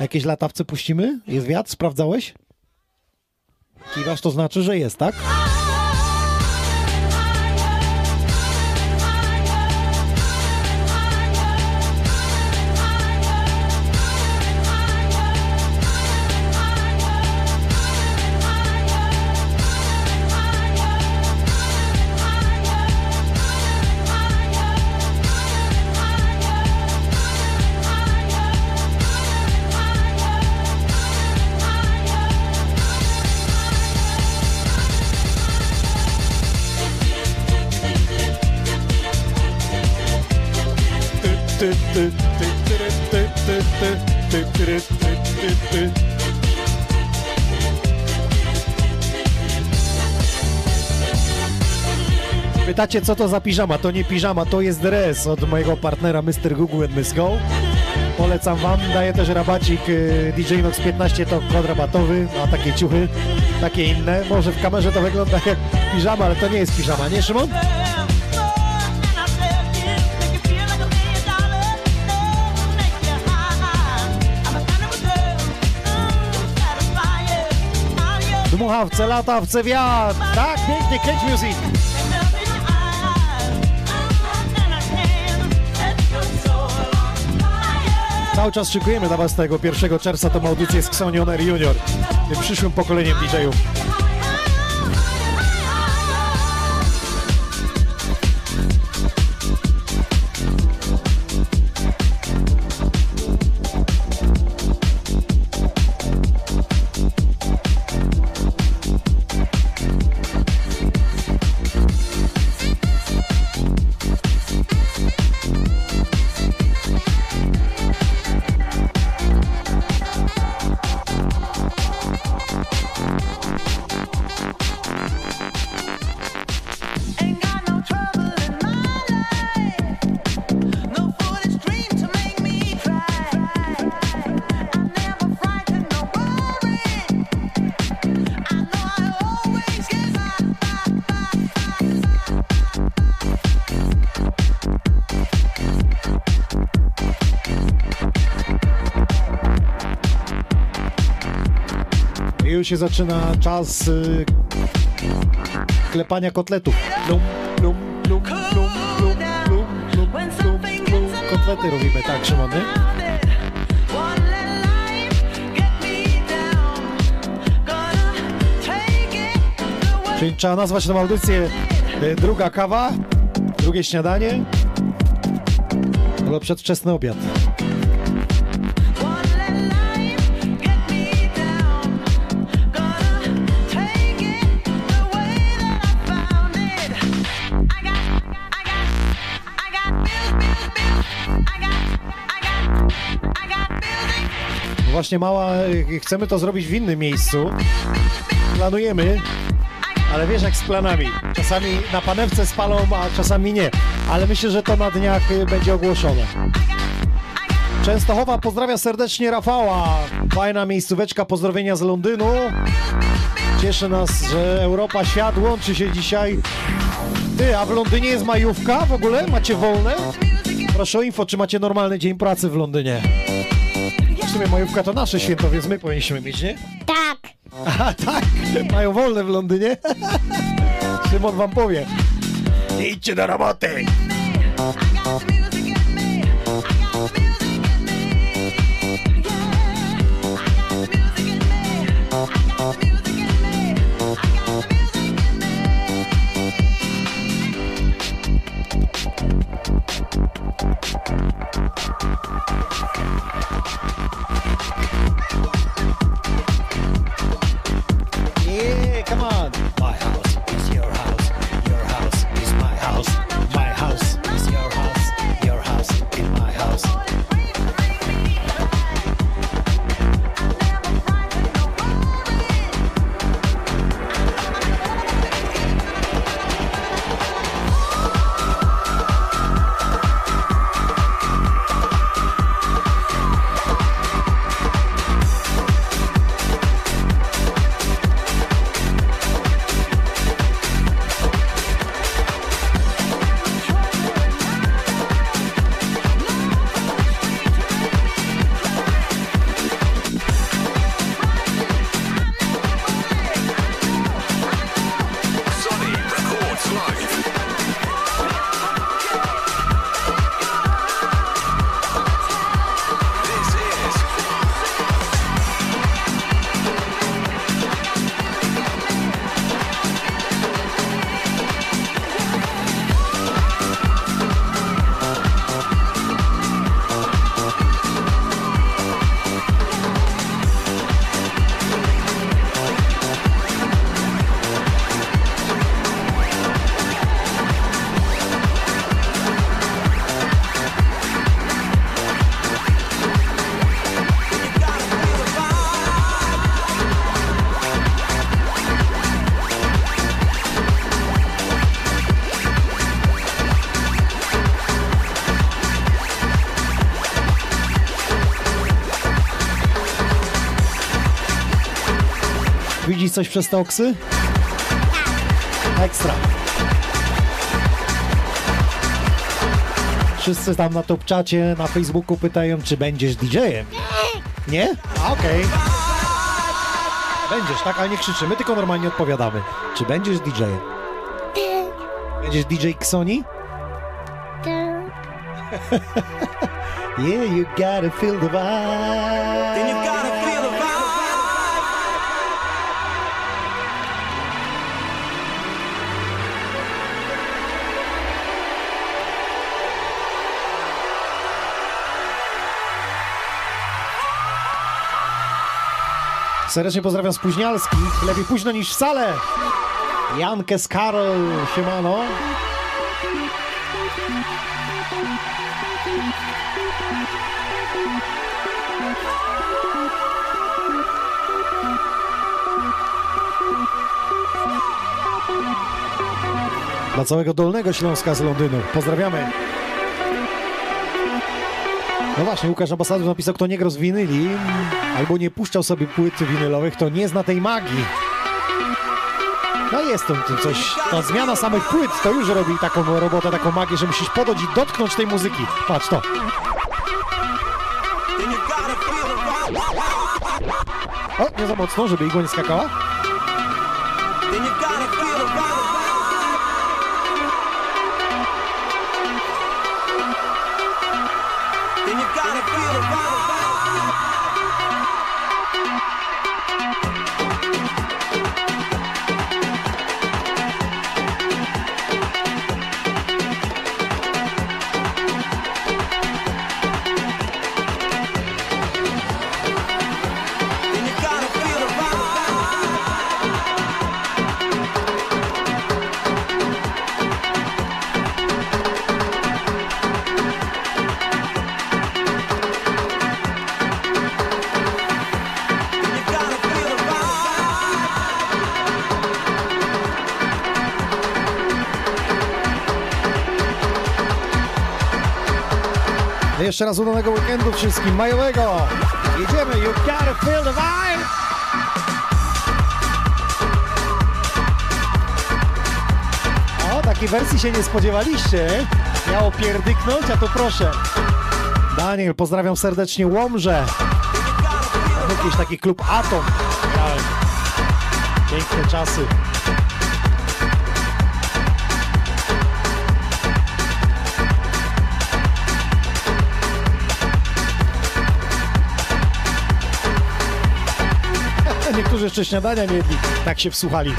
Jakieś latawce puścimy? Jest wiatr? Sprawdzałeś? Kiwasz, to znaczy, że jest, tak? Pytacie, co to za piżama? To nie piżama, to jest dres od mojego partnera Mr. Google and Miss Go. Polecam wam, daję też rabacik y, DJ Nox 15 to kod rabatowy, ma takie ciuchy, takie inne. Może w kamerze to wygląda jak piżama, ale to nie jest piżama, nie Szymon? Dmuchawce, latawce, wiatr. Tak, pięknie, kręć music. Cały czas szykujemy dla Was tego 1 czerwca tą audycję z Xonioner Junior, tym przyszłym pokoleniem DJ-ów. Już się zaczyna czas y, klepania kotletów. Plum, plum, plum, plum, plum, plum, plum, plum. Kotlety robimy, tak Szymon, nie? Czyli trzeba nazwać tę audycję y, druga kawa, drugie śniadanie albo przedwczesny obiad. Właśnie mała, y, chcemy to zrobić w innym miejscu. Planujemy, ale wiesz jak z planami. Czasami na panewce spalą, a czasami nie. Ale myślę, że to na dniach y, będzie ogłoszone. Częstochowa pozdrawia serdecznie Rafała. Fajna miejscóweczka, pozdrowienia z Londynu. Cieszy nas, że Europa, świat łączy się dzisiaj. Ty, a w Londynie jest majówka w ogóle? Macie wolne? Proszę o info, czy macie normalny dzień pracy w Londynie. W sumie majówka to nasze święto, więc my powinniśmy mieć, nie? Tak. Aha, tak, mają wolne w Londynie. Szymon wam powie. Idźcie do roboty. Widzisz coś przez te oksy? Ekstra. Wszyscy tam na top czacie, na Facebooku pytają, czy będziesz DJ-em. Nie? A, Okej. Będziesz, tak? Ale nie krzyczymy, tylko normalnie odpowiadamy. Czy będziesz DJ-em? Będziesz DJ Ksoni? Tak. Yeah, you gotta feel the vibe. Serdecznie pozdrawiam spóźnialskich. Lepiej późno niż wcale. Jankę z Karol, siemano. Dla całego Dolnego Śląska z Londynu. Pozdrawiamy. No właśnie, Łukasz Ambasador napisał, kto nie grał z winyli albo nie puszczał sobie płyt winylowych, to nie zna tej magii. No jest to coś, ta zmiana samych płyt to już robi taką robotę, taką magię, że musisz podejść i dotknąć tej muzyki. Patrz to. O, nie za mocno, żeby igła nie skakała. Jeszcze raz udanego weekendu wszystkim, majowego. Jedziemy, you gotta feel the vibe. O, takiej wersji się nie spodziewaliście. Miało pierdyknąć, a to proszę. Daniel, pozdrawiam serdecznie Łomże. Jakiś taki klub Atom. Piękne czasy. Jeszcze śniadania nie jedli, tak się wsłuchali.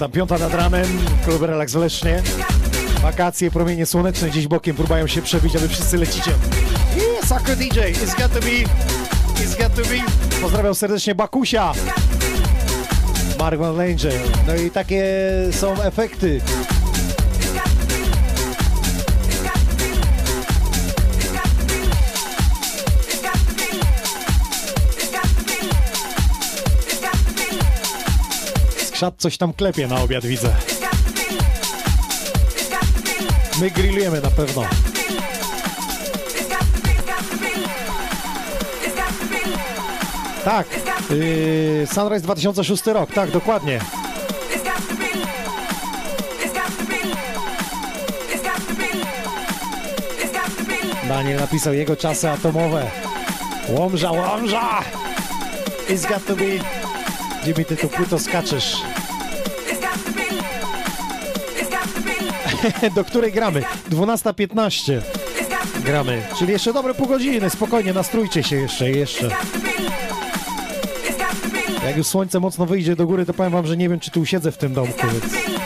Pamiętam, piąta nad ranem, klub Relax w Lesznie. Wakacje, promienie słoneczne gdzieś bokiem próbują się przebić, aby wszyscy lecicie. Yeah, Sacro DJ, it's got to be, it's got to be. Pozdrawiam serdecznie Bakusia. Mark Van Lange. No i takie są efekty. Skrzat coś tam klepie na obiad, widzę. My grillujemy na pewno. Tak, yy, Sunrise 2006 rok, tak, dokładnie. Daniel napisał jego czasy atomowe. Łomża, łomża! It's got to be... Gdzie mi ty tu płyto skaczesz? Do której gramy? 12.15 gramy, czyli jeszcze dobre pół godziny, spokojnie, nastrójcie się jeszcze, jeszcze. Jak już słońce mocno wyjdzie do góry, to powiem wam, że nie wiem, czy tu usiedzę w tym domku, więc...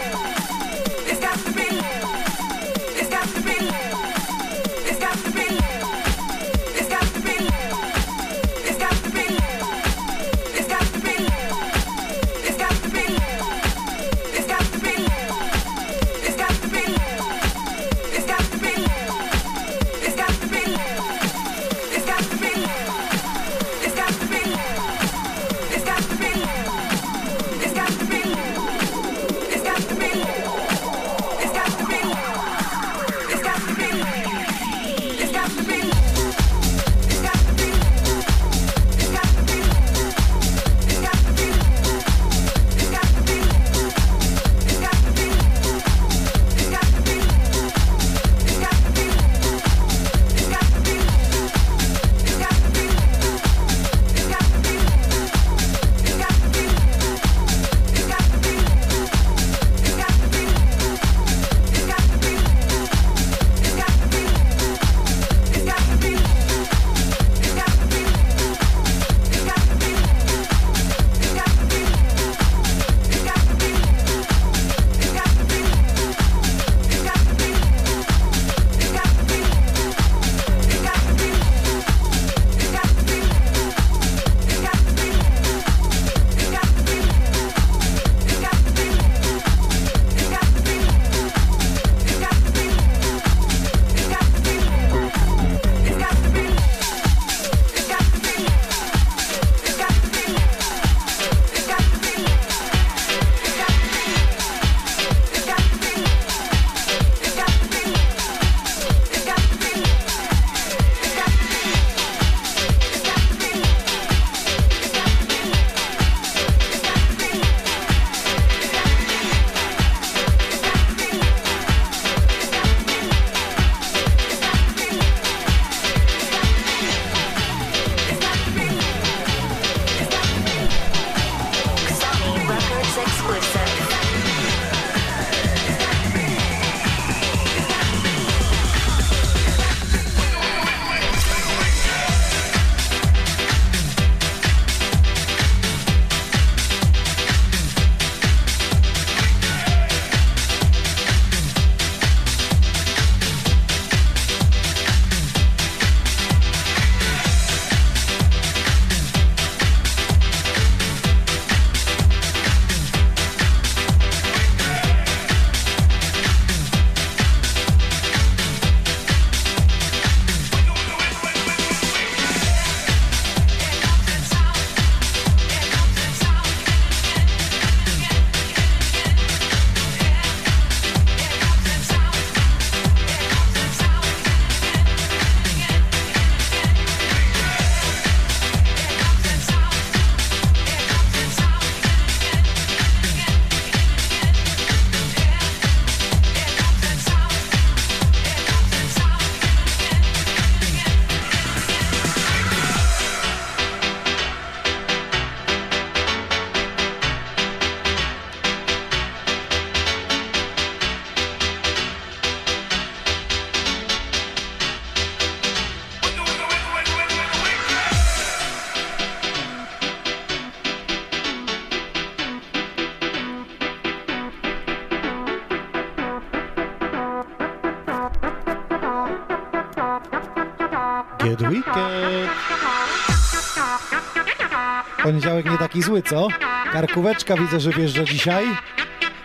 Poniedziałek nie taki zły, co? Karkóweczka widzę, że wjeżdża dzisiaj.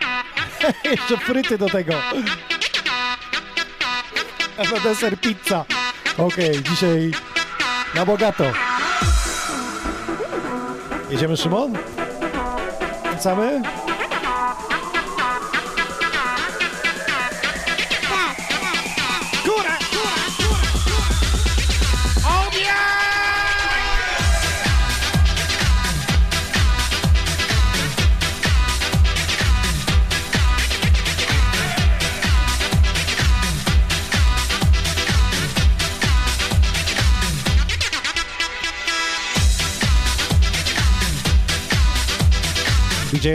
Jeszcze fryty do tego. Na deser pizza. Okej, dzisiaj na bogato. Jedziemy, Szymon? Wracamy?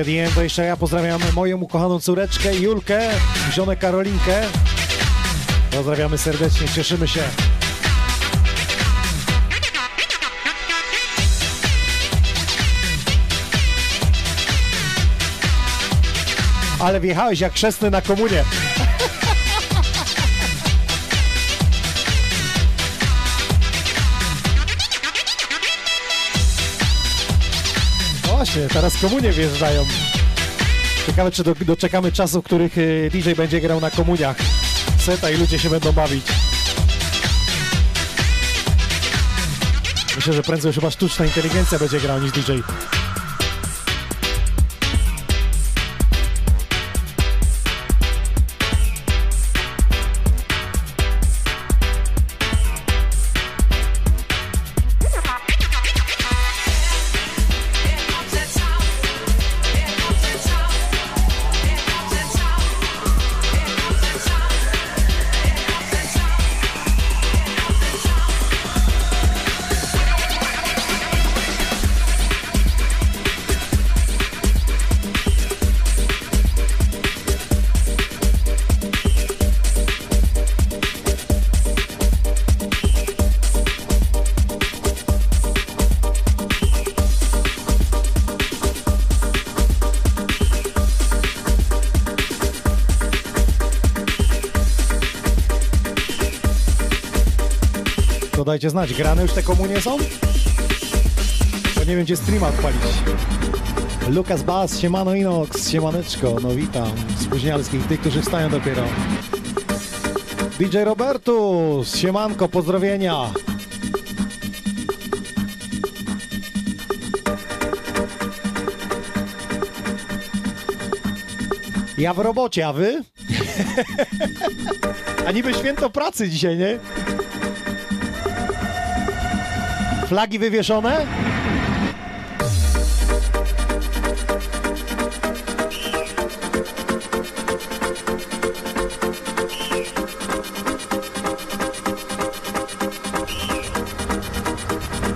Adien, to jeszcze ja pozdrawiam moją ukochaną córeczkę Julkę, żonę Karolinkę. Pozdrawiamy serdecznie, cieszymy się. Ale wjechałeś jak chrzestny na komunie. Właśnie, teraz komunie wjeżdżają. Ciekawe, czy do, doczekamy czasu, w których y, DJ będzie grał na komuniach. Seta i ludzie się będą bawić. Myślę, że prędzej już chyba sztuczna inteligencja będzie grał niż DJ. Dajcie znać, grane już te komunie są? Bo nie wiem, gdzie streama odpalić. Lukas Bas, siemano Inox, siemaneczko, no witam. Spóźnialskich, tych, którzy wstają dopiero. DJ Robertus, siemanko, pozdrowienia. Ja w robocie, a wy? a niby święto pracy dzisiaj, nie? Flagi wywieszone?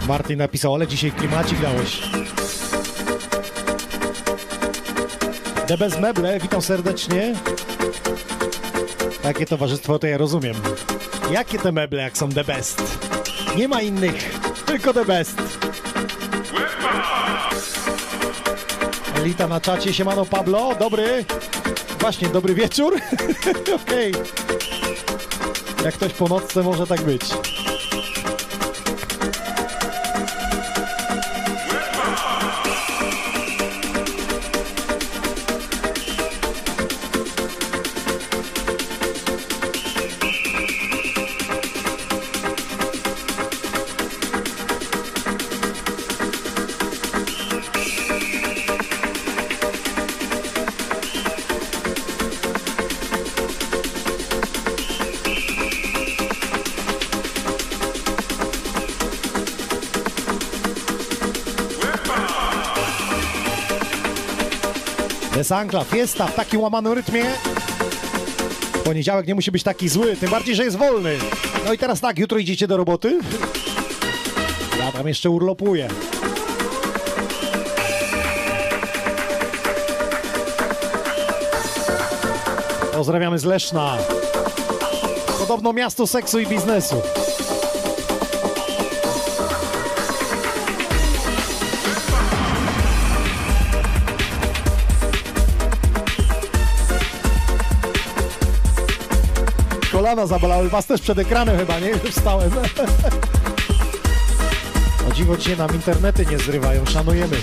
Martin napisał, ale dzisiaj klimacik dałeś. The Best Meble, witam serdecznie. Takie towarzystwo to ja rozumiem. Jakie te meble, jak są the best? Nie ma innych, tylko the best. Elita na czacie, siemano Pablo, dobry. Właśnie, dobry wieczór. Okej. Jak ktoś po nocce może tak być. Desankla, fiesta w takim łamanym rytmie. Poniedziałek nie musi być taki zły, tym bardziej, że jest wolny. No i teraz tak, jutro idziecie do roboty? Ja tam jeszcze urlopuję. Pozdrawiamy z Leszna. Podobno miasto seksu i biznesu. kolana zabolały. Was też przed ekranem chyba, nie? Już stałem. O dziwo nam internety nie zrywają. Szanujemy.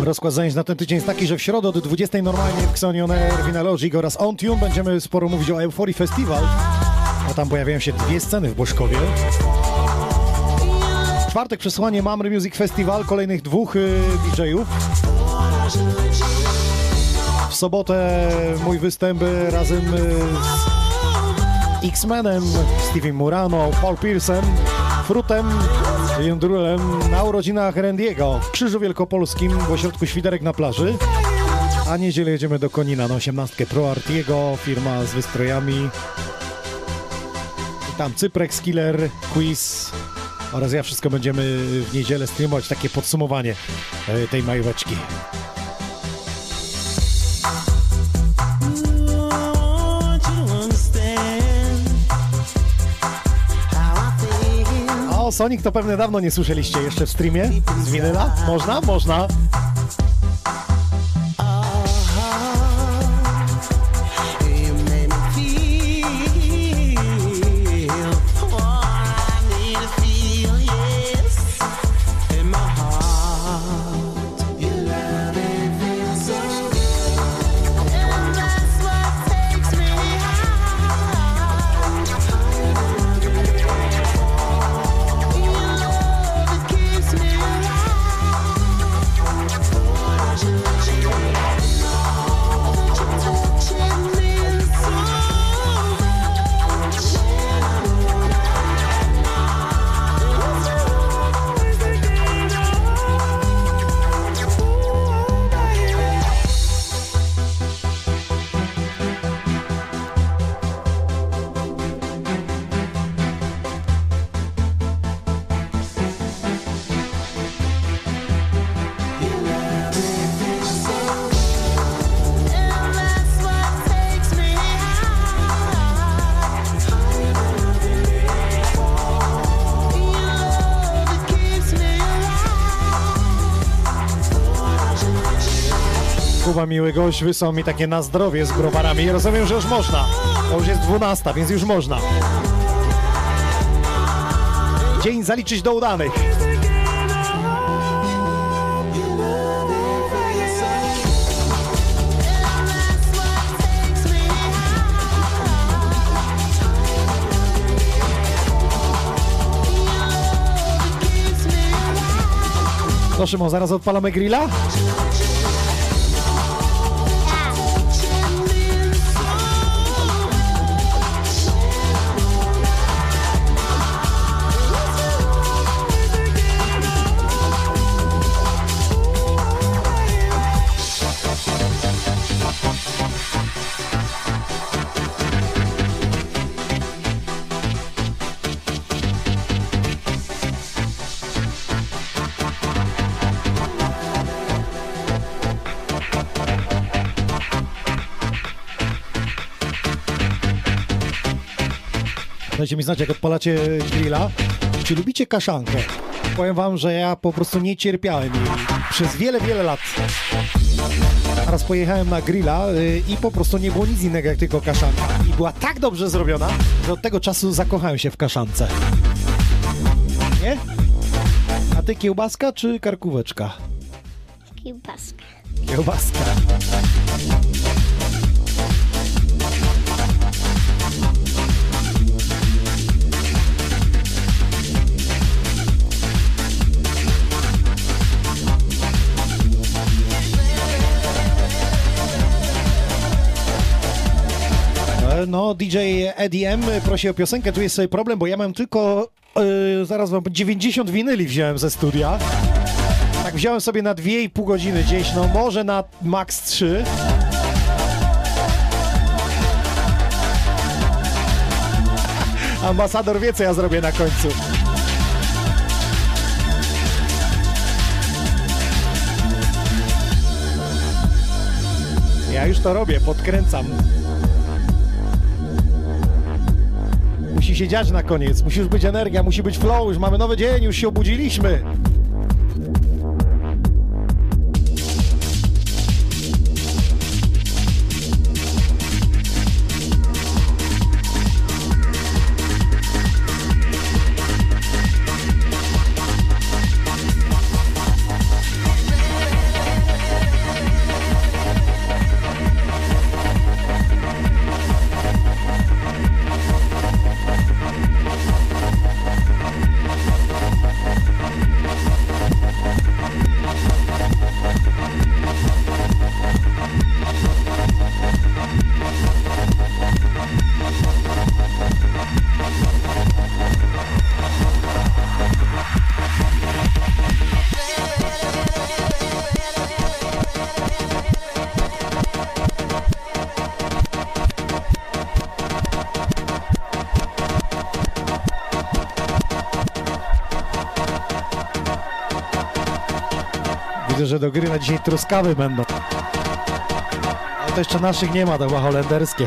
Rozkład zajęć na ten tydzień jest taki, że w środę od 20 normalnie w Xonion Air, Vinalogic oraz On Tune będziemy sporo mówić o Euphorii Festival, a tam pojawiają się dwie sceny w Boszkowie. W czwartek przesłanie Mamry Music Festival, kolejnych dwóch y, DJ-ów. W sobotę mój występ y, razem y, z X-Menem, Stevie Murano, Paul Pearson, Frutem, Jędrulem na urodzinach Randiego w Krzyżu Wielkopolskim w ośrodku Świderek na plaży. A niedzielę jedziemy do Konina na 18 Pro Artiego, firma z wystrojami. I tam Cyprex Killer, Quiz oraz ja wszystko będziemy w niedzielę streamować. Takie podsumowanie e, tej majóweczki. Feel. O, Sonic to pewnie dawno nie słyszeliście jeszcze w streamie z winyla. Można? Można. Kuba miły gość, wysłał mi takie na zdrowie z browarami. Rozumiem, że już można. To już jest 12, więc już można. Dzień zaliczyć do udanych. No Szymon, zaraz odpalamy grilla? Dajcie mi znać, jak odpalacie grilla. Czy lubicie kaszankę? Powiem wam, że ja po prostu nie cierpiałem jej przez wiele, wiele lat. Raz pojechałem na grilla y, i po prostu nie było nic innego jak tylko kaszanka. I była tak dobrze zrobiona, że od tego czasu zakochałem się w kaszance. Nie? A ty kiełbaska czy karkóweczka? Kiełbaska. Kiełbaska. No, DJ Eddie M prosi o piosenkę. Tu jest sobie problem, bo ja mam tylko, e, zaraz wam, 90 winyli wziąłem ze studia. Tak wziąłem sobie na 2,5 godziny gdzieś, no może na max 3. Ambasador wie, co ja zrobię na końcu. Ja już to robię, podkręcam. Musi się dziać na koniec, musi już być energia, musi być flow, już mamy nowy dzień, już się obudziliśmy. Że do gry na dzisiaj truskawy będą. Ale to jeszcze naszych nie ma, to chyba holenderskie.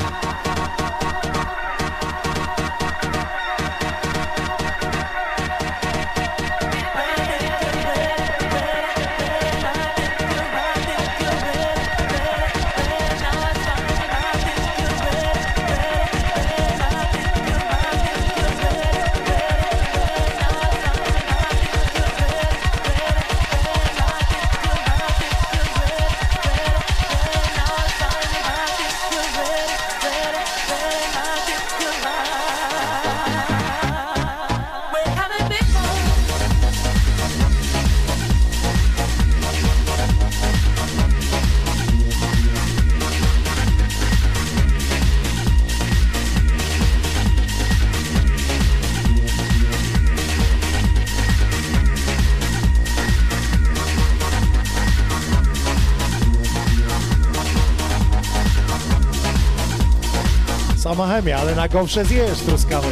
Chemia, ale na gąbsze zjesz truskawy.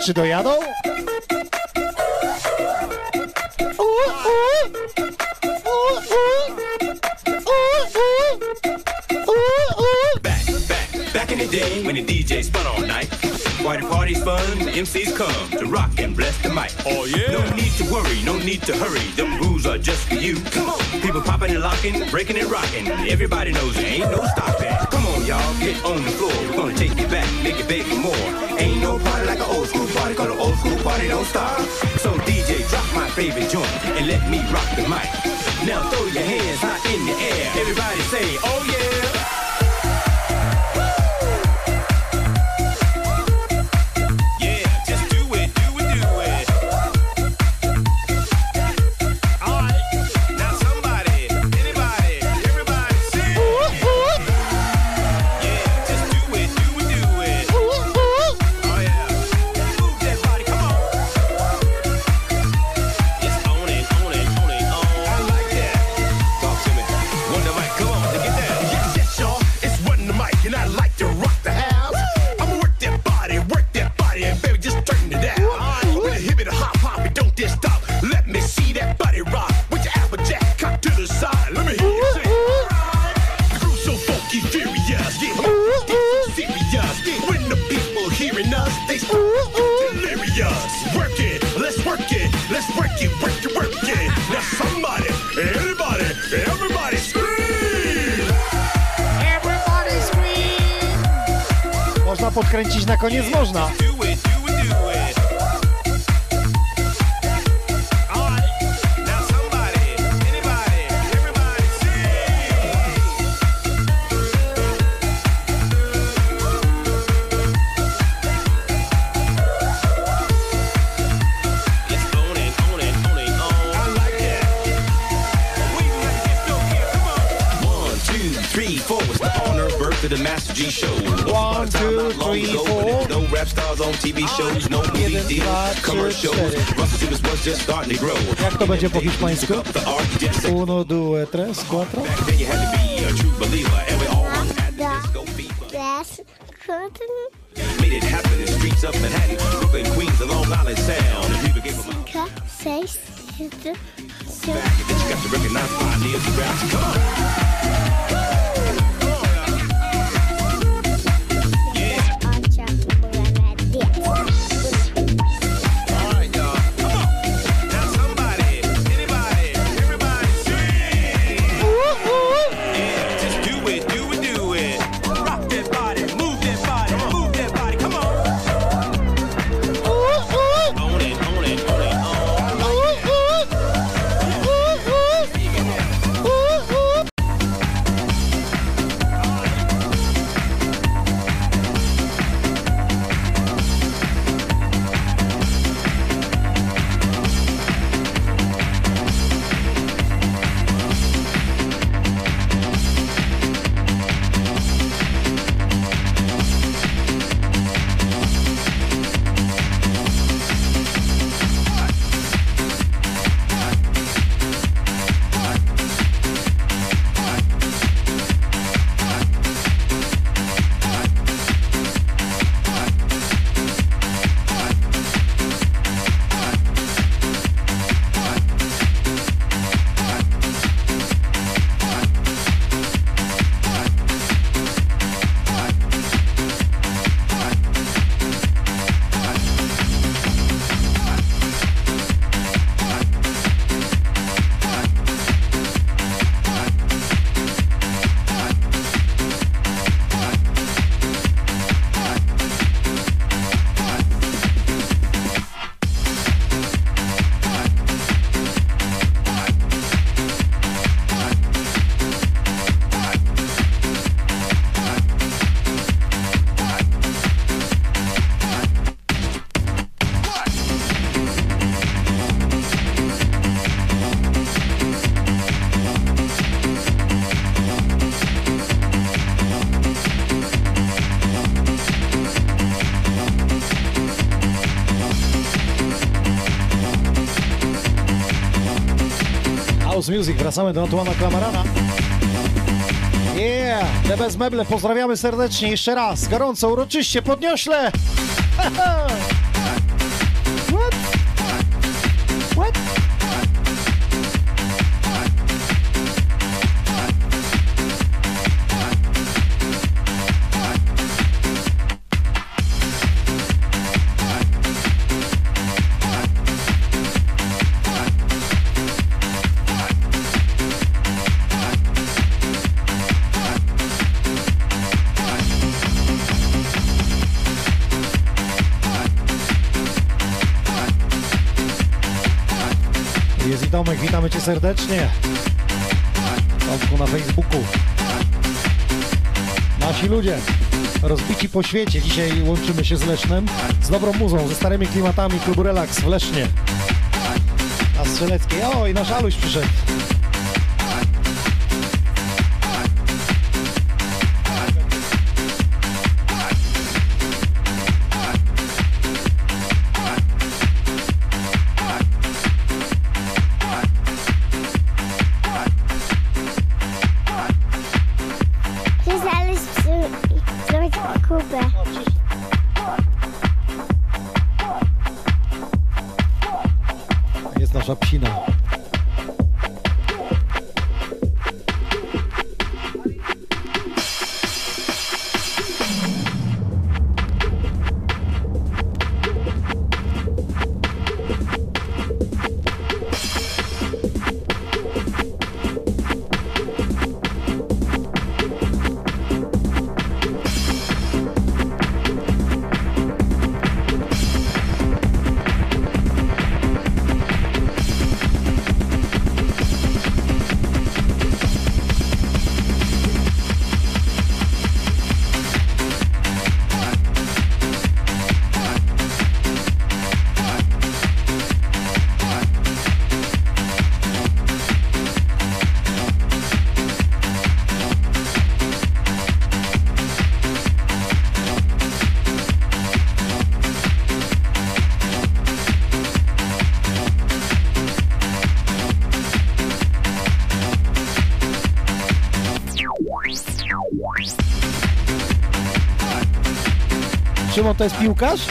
Czy dojadą? Back, back, back in the day when the DJ spun all night. Party party's fun, the MCs come to rock and bless the mic. Oh yeah. No need to worry, no need to hurry. Them rules are just for you. Come on. People popping and locking, breaking and rocking. Everybody knows there ain't no stopping. On, y'all, get on the floor. We're gonna take it back, make it big more. Ain't no party like an old school party, cause an old school party don't stop. So DJ, drop my favorite joint and let me rock the mic. Now throw your hands high in the air. Everybody say, oh. Yeah, podkręcić na koniec, można. Rap stars on TV shows, no movie Jeden, deals, dwa, trzy, commercials. Russell Simmons was just starting to grow. Jak to będzie po hiszpańsku? The architect said Uno, due, tres, cuatro. back then you had to be a true believer, and we all had the disco fever. Yes. Made it happen in the streets of Manhattan, Brooklyn, Queens, the Long Island Sound. And people gave them a Cinco, seis, siete, ocho. back, then you got to recognize pioneers and raps. Come on. Music, wracamy do Antuana Klamarana. Yeah, te bez meble, pozdrawiamy serdecznie jeszcze raz, gorąco, uroczyście, podniośle! witamy Cię serdecznie. Tomku na Facebooku. Nasi ludzie, rozbici po świecie. Dzisiaj łączymy się z Lesznem, z dobrą muzą, ze starymi klimatami klubu Relax w Lesznie. Na Strzeleckiej. O, i nasz Aluś przyszedł. Szymon to jest piłkarz?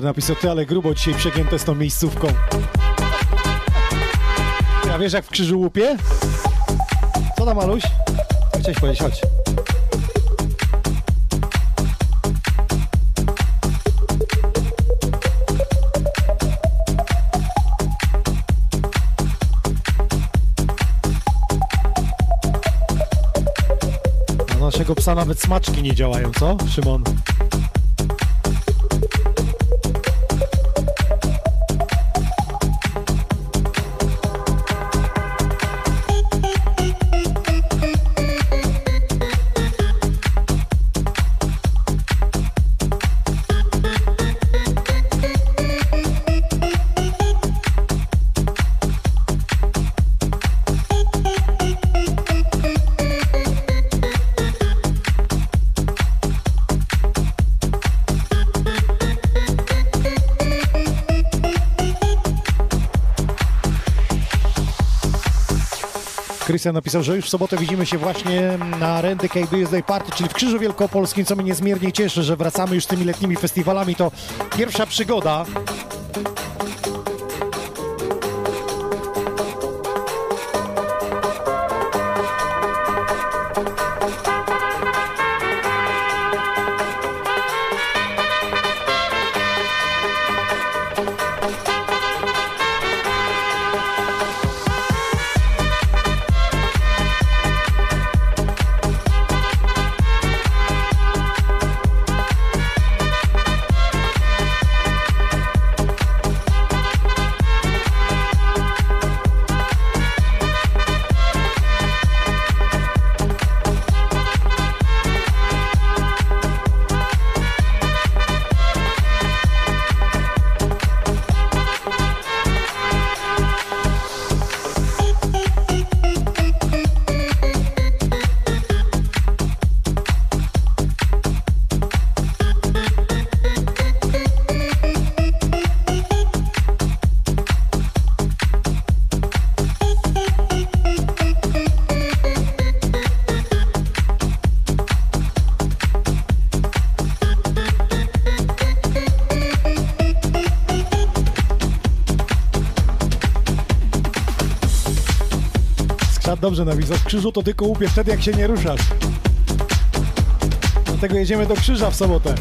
Robert napisał, ty ale grubo dzisiaj przegięte z tą miejscówką. Ja wiesz jak w krzyżu łupie? Co tam, Aluś? Chciałeś powiedzieć, chodź. Na naszego psa nawet smaczki nie działają, co, Szymon? Krystian napisał, że już w sobotę widzimy się właśnie na Randy KBS Day Party, czyli w Krzyżu Wielkopolskim, co mnie niezmiernie cieszy, że wracamy już z tymi letnimi festiwalami. To pierwsza przygoda. Dobrze napisał, w krzyżu to tylko łupie wtedy jak się nie ruszasz. Dlatego jedziemy do krzyża w sobotę.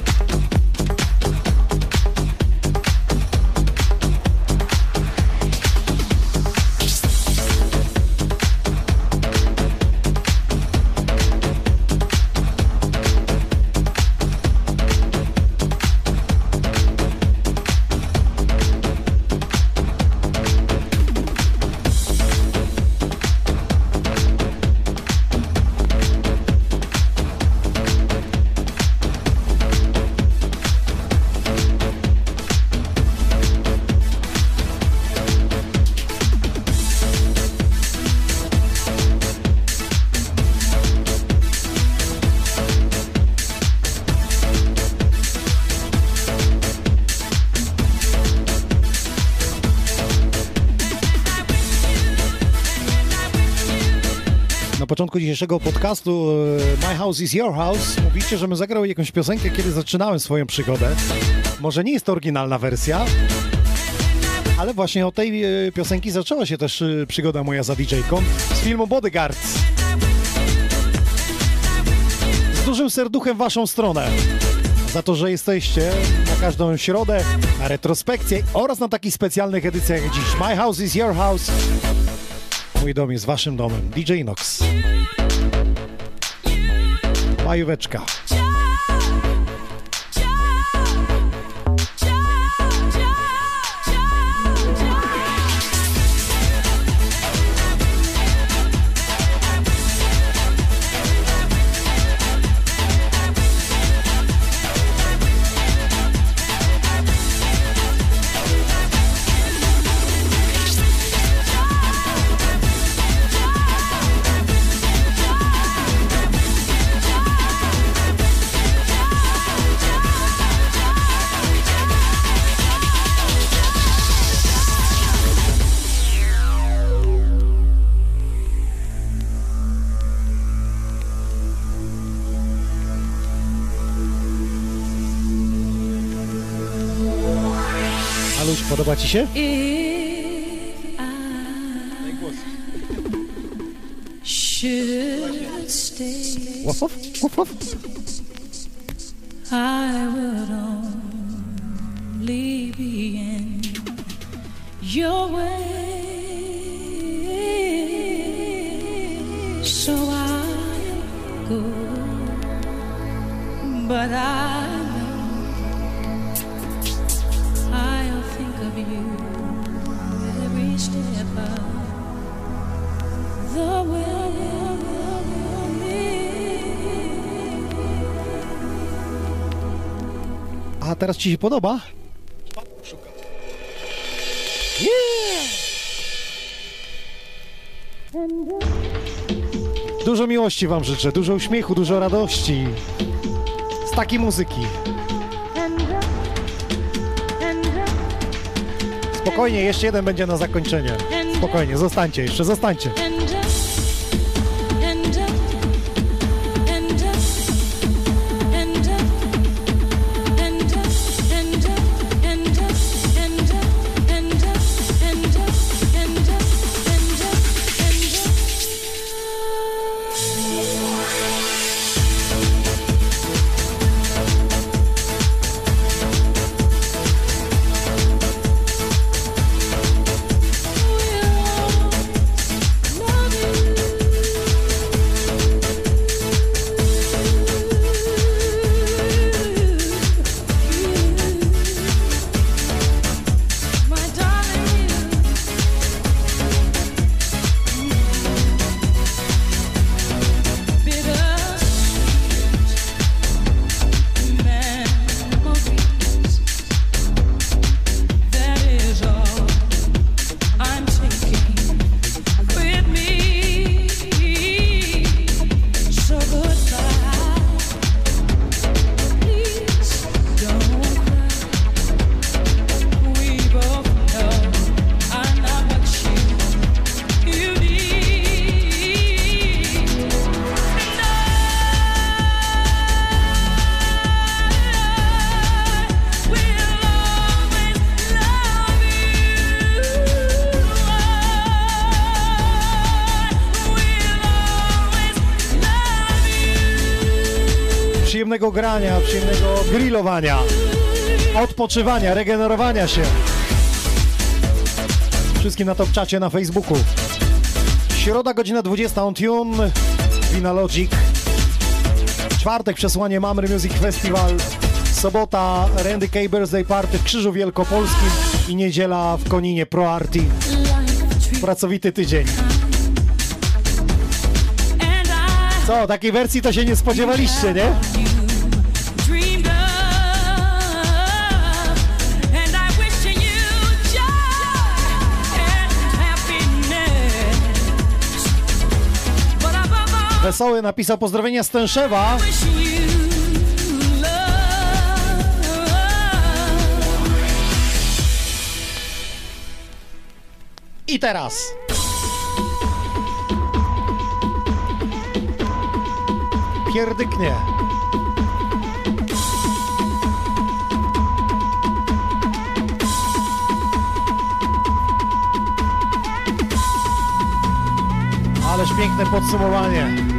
Początku dzisiejszego podcastu e, My House is Your House mówicie, żebym zagrał jakąś piosenkę, kiedy zaczynałem swoją przygodę. Może nie jest to oryginalna wersja, ale właśnie od tej e, piosenki zaczęła się też e, przygoda moja za DJ-ką z filmu Bodyguard. Z dużym serduchem w waszą stronę. Za to, że jesteście na każdą środę, na retrospekcję oraz na takich specjalnych edycjach jak dziś. My House is Your House. Mój dom jest waszym domem. DJ Nox. Majóweczka. Ci się? Should stay. Ci się podoba? Dużo miłości wam życzę, dużo uśmiechu, dużo radości. Z takiej muzyki. Spokojnie, jeszcze jeden będzie na zakończenie. Spokojnie, zostańcie jeszcze, zostańcie. Przyjemnego grania, przyjemnego grillowania, odpoczywania, regenerowania się. Wszystkim na top czacie na Facebooku. Środa, godzina 20 on Tune, Vina Logic. Czwartek przesłanie Mamry Music Festival. Sobota Randy K. Birthday Party w Krzyżu Wielkopolskim i niedziela w Koninie Pro Arti. Pracowity tydzień. Co, takiej wersji to się nie spodziewaliście, nie? Wesoły napisał pozdrowienia z Tęszewa. I teraz. pierdyknie. Ależ piękne podsumowanie.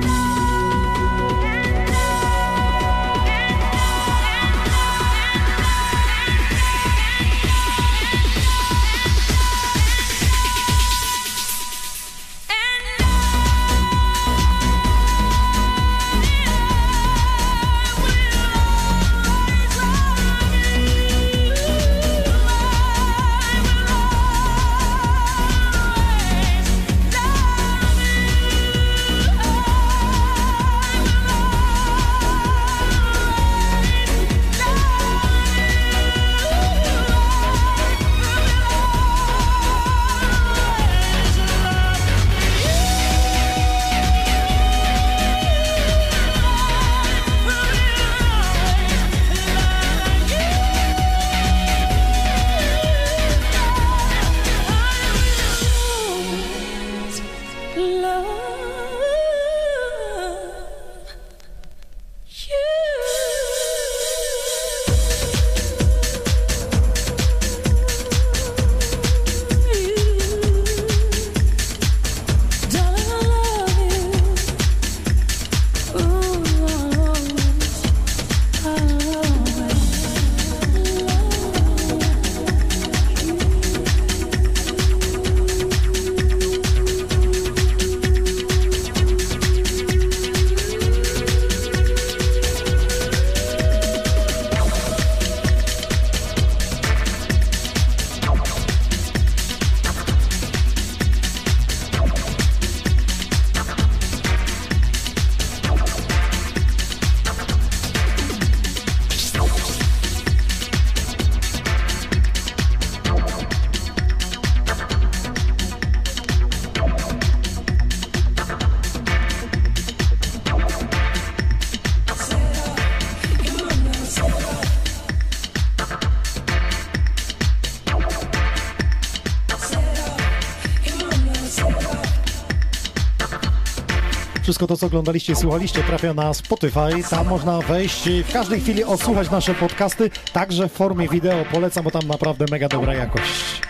Wszystko to, co oglądaliście i słuchaliście, trafia na Spotify. Tam można wejść i w każdej chwili odsłuchać nasze podcasty, także w formie wideo. Polecam, bo tam naprawdę mega dobra jakość.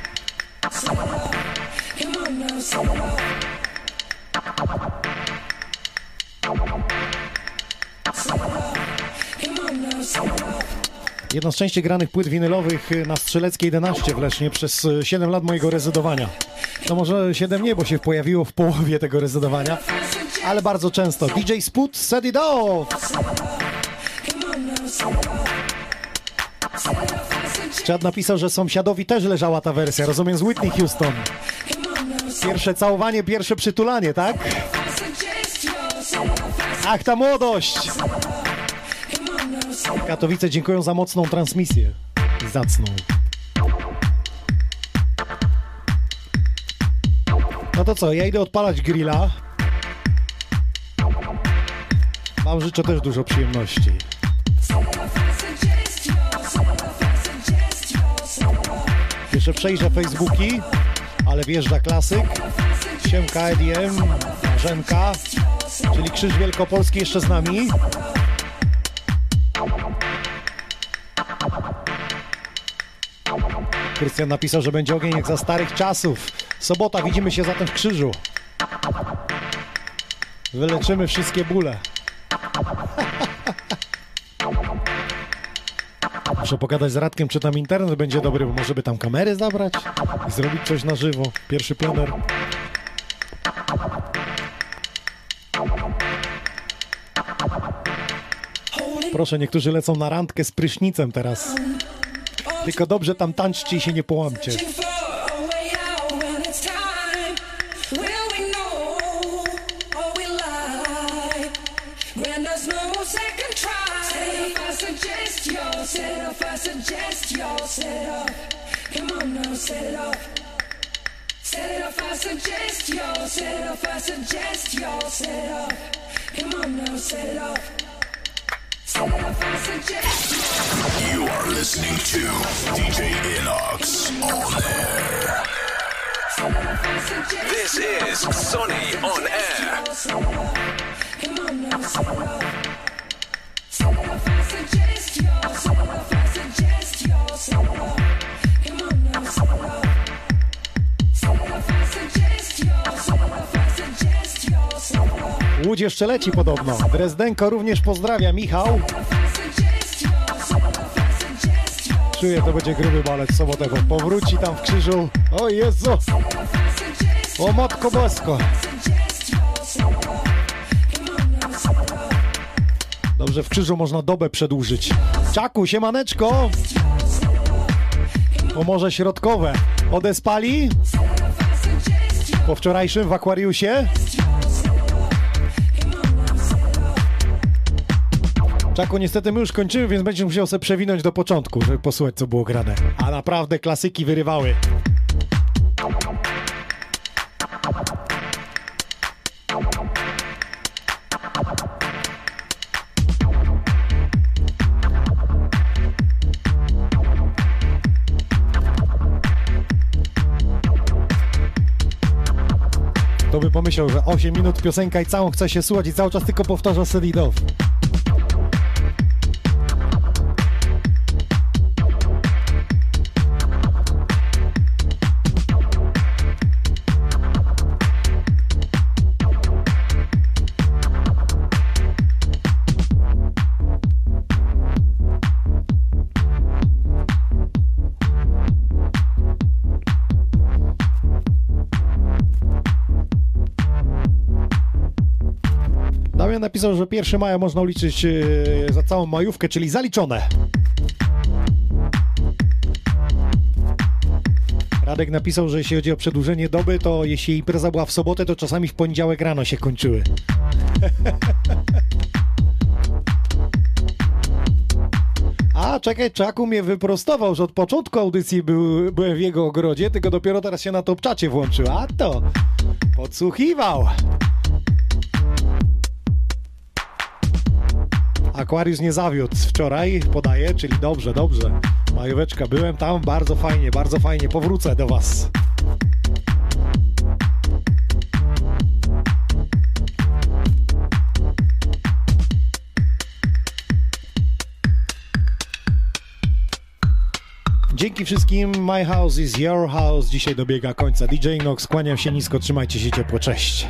Jedna z częściej granych płyt winylowych na Strzeleckiej 11 w Lesznie przez e, 7 lat mojego rezydowania. No może 7 nie, bo się pojawiło w połowie tego rezydowania, ale bardzo często. DJ Sput, set it off! Chad napisał, że sąsiadowi też leżała ta wersja, rozumiem, z Whitney Houston. Pierwsze całowanie, pierwsze przytulanie, tak? Ach, ta młodość! Katowice dziękują za mocną transmisję. Zacną. No to co, ja idę odpalać grilla. Wam życzę też dużo przyjemności. Jeszcze przejrzę Facebooki, ale wjeżdża klasyk. Siemka EDM, Marzenka, czyli Krzyż Wielkopolski jeszcze z nami. Krystian napisał, że będzie ogień jak za starych czasów. Sobota, widzimy się zatem w krzyżu. Wyleczymy wszystkie bóle. Muszę pogadać z Radkiem, czy tam internet będzie dobry, bo może by tam kamery zabrać i zrobić coś na żywo. Pierwszy plener. Proszę, niektórzy lecą na randkę z prysznicem teraz. Tylko dobrze tam tańczcie i się nie połamcie. There's no second try, set off, I suggest your set off, I suggest your set off. Come on now, set it off. Set it off, I suggest y'all set it off, I suggest y'all set it off. Come on now, set it off. Set it off, I suggest You are listening to DJ Inox on air. This is Sonny on air. Łódź jeszcze leci podobno. Drezdenko również pozdrawia, Michał. Czuję, to będzie gruby balec sobotego. Powróci tam w krzyżu. O Jezu! O Matko Bosko! Dobrze, w krzyżu można dobę przedłużyć. Czaku, siemaneczko! maneczko. Morze Środkowe. Odespali? Po wczorajszym w akwariusie? Czaku, niestety my już kończymy, więc będziesz musiał sobie przewinąć do początku, żeby posłuchać, co było grane. A naprawdę klasyki wyrywały. Pomyślał, że 8 minut piosenka i całą chce się słuchać i cały czas tylko powtarza Selidow. Napisał, że 1 maja można liczyć e, za całą majówkę, czyli zaliczone. Radek napisał, że jeśli chodzi o przedłużenie doby, to jeśli impreza była w sobotę, to czasami w poniedziałek rano się kończyły. A, czekaj, Czaku mnie wyprostował, że od początku audycji był, byłem w jego ogrodzie, tylko dopiero teraz się na topczacie włączył. A to podsłuchiwał. Aquarius nie zawiódł wczoraj, podaje, czyli dobrze, dobrze. Majóweczka, byłem tam, bardzo fajnie, bardzo fajnie, powrócę do Was. Dzięki wszystkim, My House is Your House dzisiaj dobiega końca. DJ Nox, kłaniam się nisko, trzymajcie się ciepło, cześć.